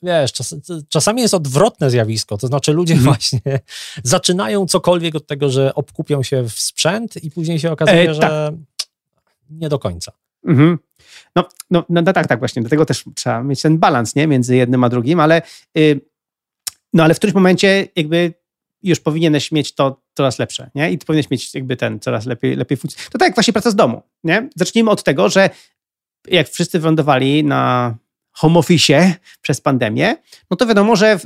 [SPEAKER 2] wiesz, czas, czasami jest odwrotne zjawisko, to znaczy ludzie
[SPEAKER 1] Mhm.
[SPEAKER 2] właśnie zaczynają cokolwiek od tego, że obkupią się w sprzęt i później się okazuje,
[SPEAKER 1] E,
[SPEAKER 2] że nie do końca.
[SPEAKER 1] Mhm. No, no, no, no tak, tak właśnie. Dlatego też trzeba mieć ten balans nie? między jednym a drugim, ale, y, no, ale w którymś momencie jakby już powinieneś mieć to coraz lepsze, nie? I powinieneś mieć jakby ten coraz lepiej, lepiej funkcję. To tak jak właśnie praca z domu, nie? Zacznijmy od tego, że jak wszyscy wylądowali na home office przez pandemię, no to wiadomo, że w,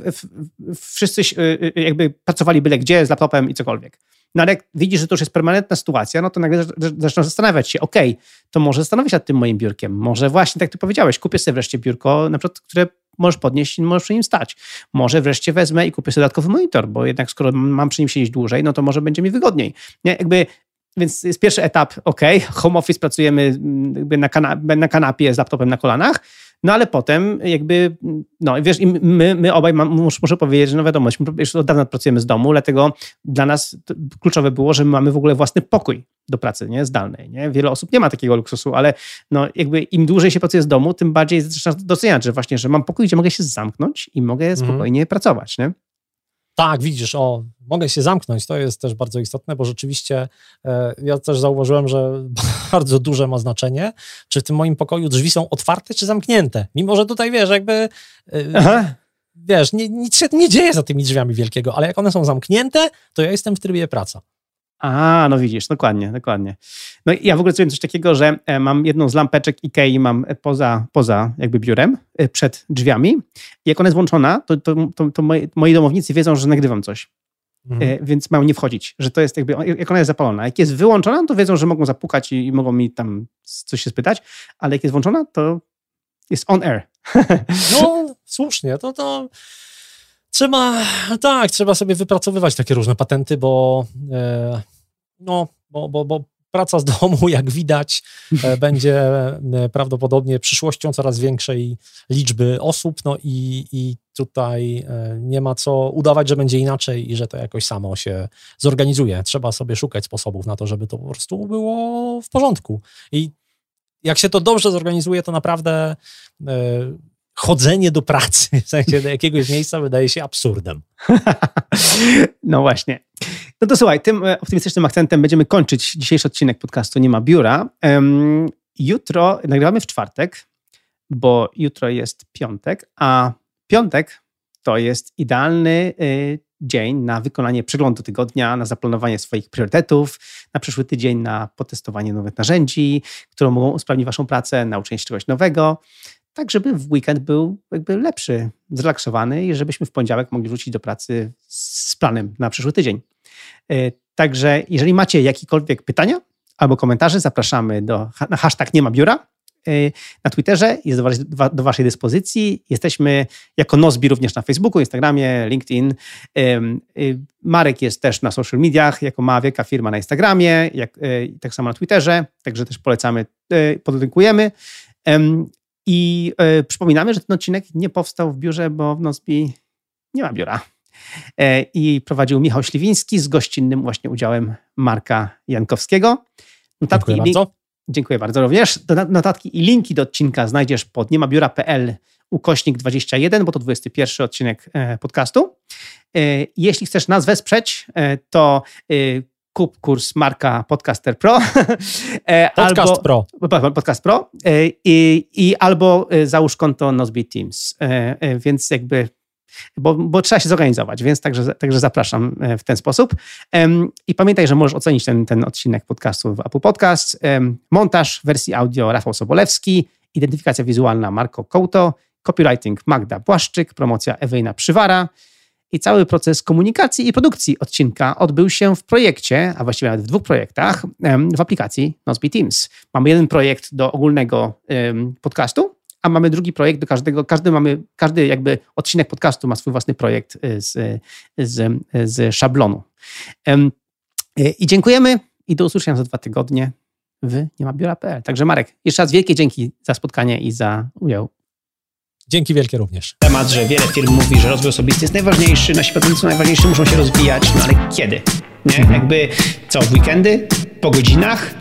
[SPEAKER 1] w, wszyscy y, y, jakby pracowali byle gdzie z laptopem i cokolwiek. No ale jak widzisz, że to już jest permanentna sytuacja, no to nagle zac- zaczynasz zastanawiać się, okej, to może zastanowić się nad tym moim biurkiem. Może właśnie, tak ty powiedziałeś, kupię sobie wreszcie biurko, na przykład, które możesz podnieść i możesz przy nim stać. Może wreszcie wezmę i kupię sobie dodatkowy monitor, bo jednak skoro mam przy nim siedzieć dłużej, no to może będzie mi wygodniej. Nie? Jakby, więc jest pierwszy etap, ok, home office, pracujemy mm, na, kana na kanapie z laptopem na kolanach, no ale potem jakby, no wiesz, i my, my obaj, mam, muszę, powiedzieć, że no wiadomo, już od dawna pracujemy z domu, dlatego dla nas kluczowe było, że my mamy w ogóle własny pokój do pracy, nie, zdalnej, nie? Wiele osób nie ma takiego luksusu, ale no jakby im dłużej się pracuje z domu, tym bardziej zaczynasz doceniać, że właśnie, że mam pokój, gdzie mogę się zamknąć i mogę spokojnie pracować, nie?
[SPEAKER 2] Tak, widzisz, o, mogę się zamknąć, to jest też bardzo istotne, bo rzeczywiście e, ja też zauważyłem, że bardzo duże ma znaczenie, czy w tym moim pokoju drzwi są otwarte, czy zamknięte. Mimo, że tutaj, wiesz, jakby, e, wiesz, nie, nic się nie dzieje za tymi drzwiami wielkiego, ale jak one są zamknięte, to ja jestem w trybie praca.
[SPEAKER 1] A, no widzisz, dokładnie, dokładnie. No i ja w ogóle zrobiłem coś takiego, że e, mam jedną z lampeczek Ikei mam poza, poza jakby biurem, e, przed drzwiami. I jak ona jest włączona, to, to, to, to moi, moi domownicy wiedzą, że nagrywam coś. Mhm. E, więc mają nie wchodzić, że to jest jakby, jak ona jest zapalona. Jak jest wyłączona, to wiedzą, że mogą zapukać i, i mogą mi tam coś się spytać, ale jak jest włączona, to jest on air.
[SPEAKER 2] No, słusznie, to to trzeba, tak, trzeba sobie wypracowywać takie różne patenty, bo e, no, bo, bo, bo praca z domu, jak widać, e, będzie e, prawdopodobnie przyszłością coraz większej liczby osób, no i, i tutaj nie ma co udawać, że będzie inaczej i że to jakoś samo się zorganizuje. Trzeba sobie szukać sposobów na to, żeby to po prostu było w porządku. I jak się to dobrze zorganizuje, to naprawdę chodzenie do pracy, w sensie do jakiegoś miejsca wydaje się absurdem.
[SPEAKER 1] No właśnie. No to słuchaj, tym e, optymistycznym akcentem będziemy kończyć dzisiejszy odcinek podcastu Nie ma biura. Jutro nagrywamy w czwartek, bo jutro jest piątek, a piątek to jest idealny y, dzień na wykonanie przeglądu tygodnia, na zaplanowanie swoich priorytetów, na przyszły tydzień na potestowanie nowych narzędzi, które mogą usprawnić Waszą pracę, nauczenie się czegoś nowego tak żeby w weekend był jakby lepszy, zrelaksowany i żebyśmy w poniedziałek mogli wrócić do pracy z planem na przyszły tydzień. E, także jeżeli macie jakiekolwiek pytania albo komentarze, zapraszamy do, na hashtag nie ma biura e, na Twitterze, jest do, do waszej dyspozycji. Jesteśmy jako Nozbi również na Facebooku, Instagramie, LinkedIn. E, Marek jest też na social mediach, jako ma wielka firma na Instagramie, jak, tak samo na Twitterze, także też polecamy, podlinkujemy. I y, przypominamy, że ten odcinek nie powstał w biurze, bo w Nozbi nie ma biura. E, I prowadził Michał Śliwiński z gościnnym właśnie udziałem Marka Jankowskiego.
[SPEAKER 2] Notatki Dziękuję bardzo.
[SPEAKER 1] Dziękuję bardzo również. Notatki i linki do odcinka znajdziesz pod niemabiura.pl ukośnik 21, bo to 21 odcinek e, podcastu. E, jeśli chcesz nas wesprzeć, to kup kurs Marka Podcaster Pro.
[SPEAKER 2] E, Podcast albo, Pro.
[SPEAKER 1] Podcast Pro. E, I, I albo e, załóż konto Nozbe Teams. Więc jakby bo, bo, trzeba się zorganizować, więc także, także zapraszam w ten sposób. I pamiętaj, że możesz ocenić ten, ten odcinek podcastu w Apple Podcast. Montaż wersji audio Rafał Sobolewski, identyfikacja wizualna Marko Kołto, copywriting Magda Błaszczyk, promocja Ewejna Przywara, i cały proces komunikacji i produkcji odcinka odbył się w projekcie, a właściwie nawet w dwóch projektach, w aplikacji Nozbe Teams. Mamy jeden projekt do ogólnego podcastu, a mamy drugi projekt do każdego, każdy mamy, każdy jakby odcinek podcastu ma swój własny projekt y, z, z, z szablonu. I dziękujemy i do usłyszenia za dwa tygodnie w niemabiura.pl. Także Marek, jeszcze raz wielkie dzięki za spotkanie i za udział
[SPEAKER 2] Dzięki wielkie również.
[SPEAKER 1] Temat, że wiele firm mówi, że rozwój osobisty jest najważniejszy, nasi pracownicy są najważniejsi, muszą się rozwijać, no ale kiedy? Nie? Mhm. Jakby co, w weekendy? Po godzinach?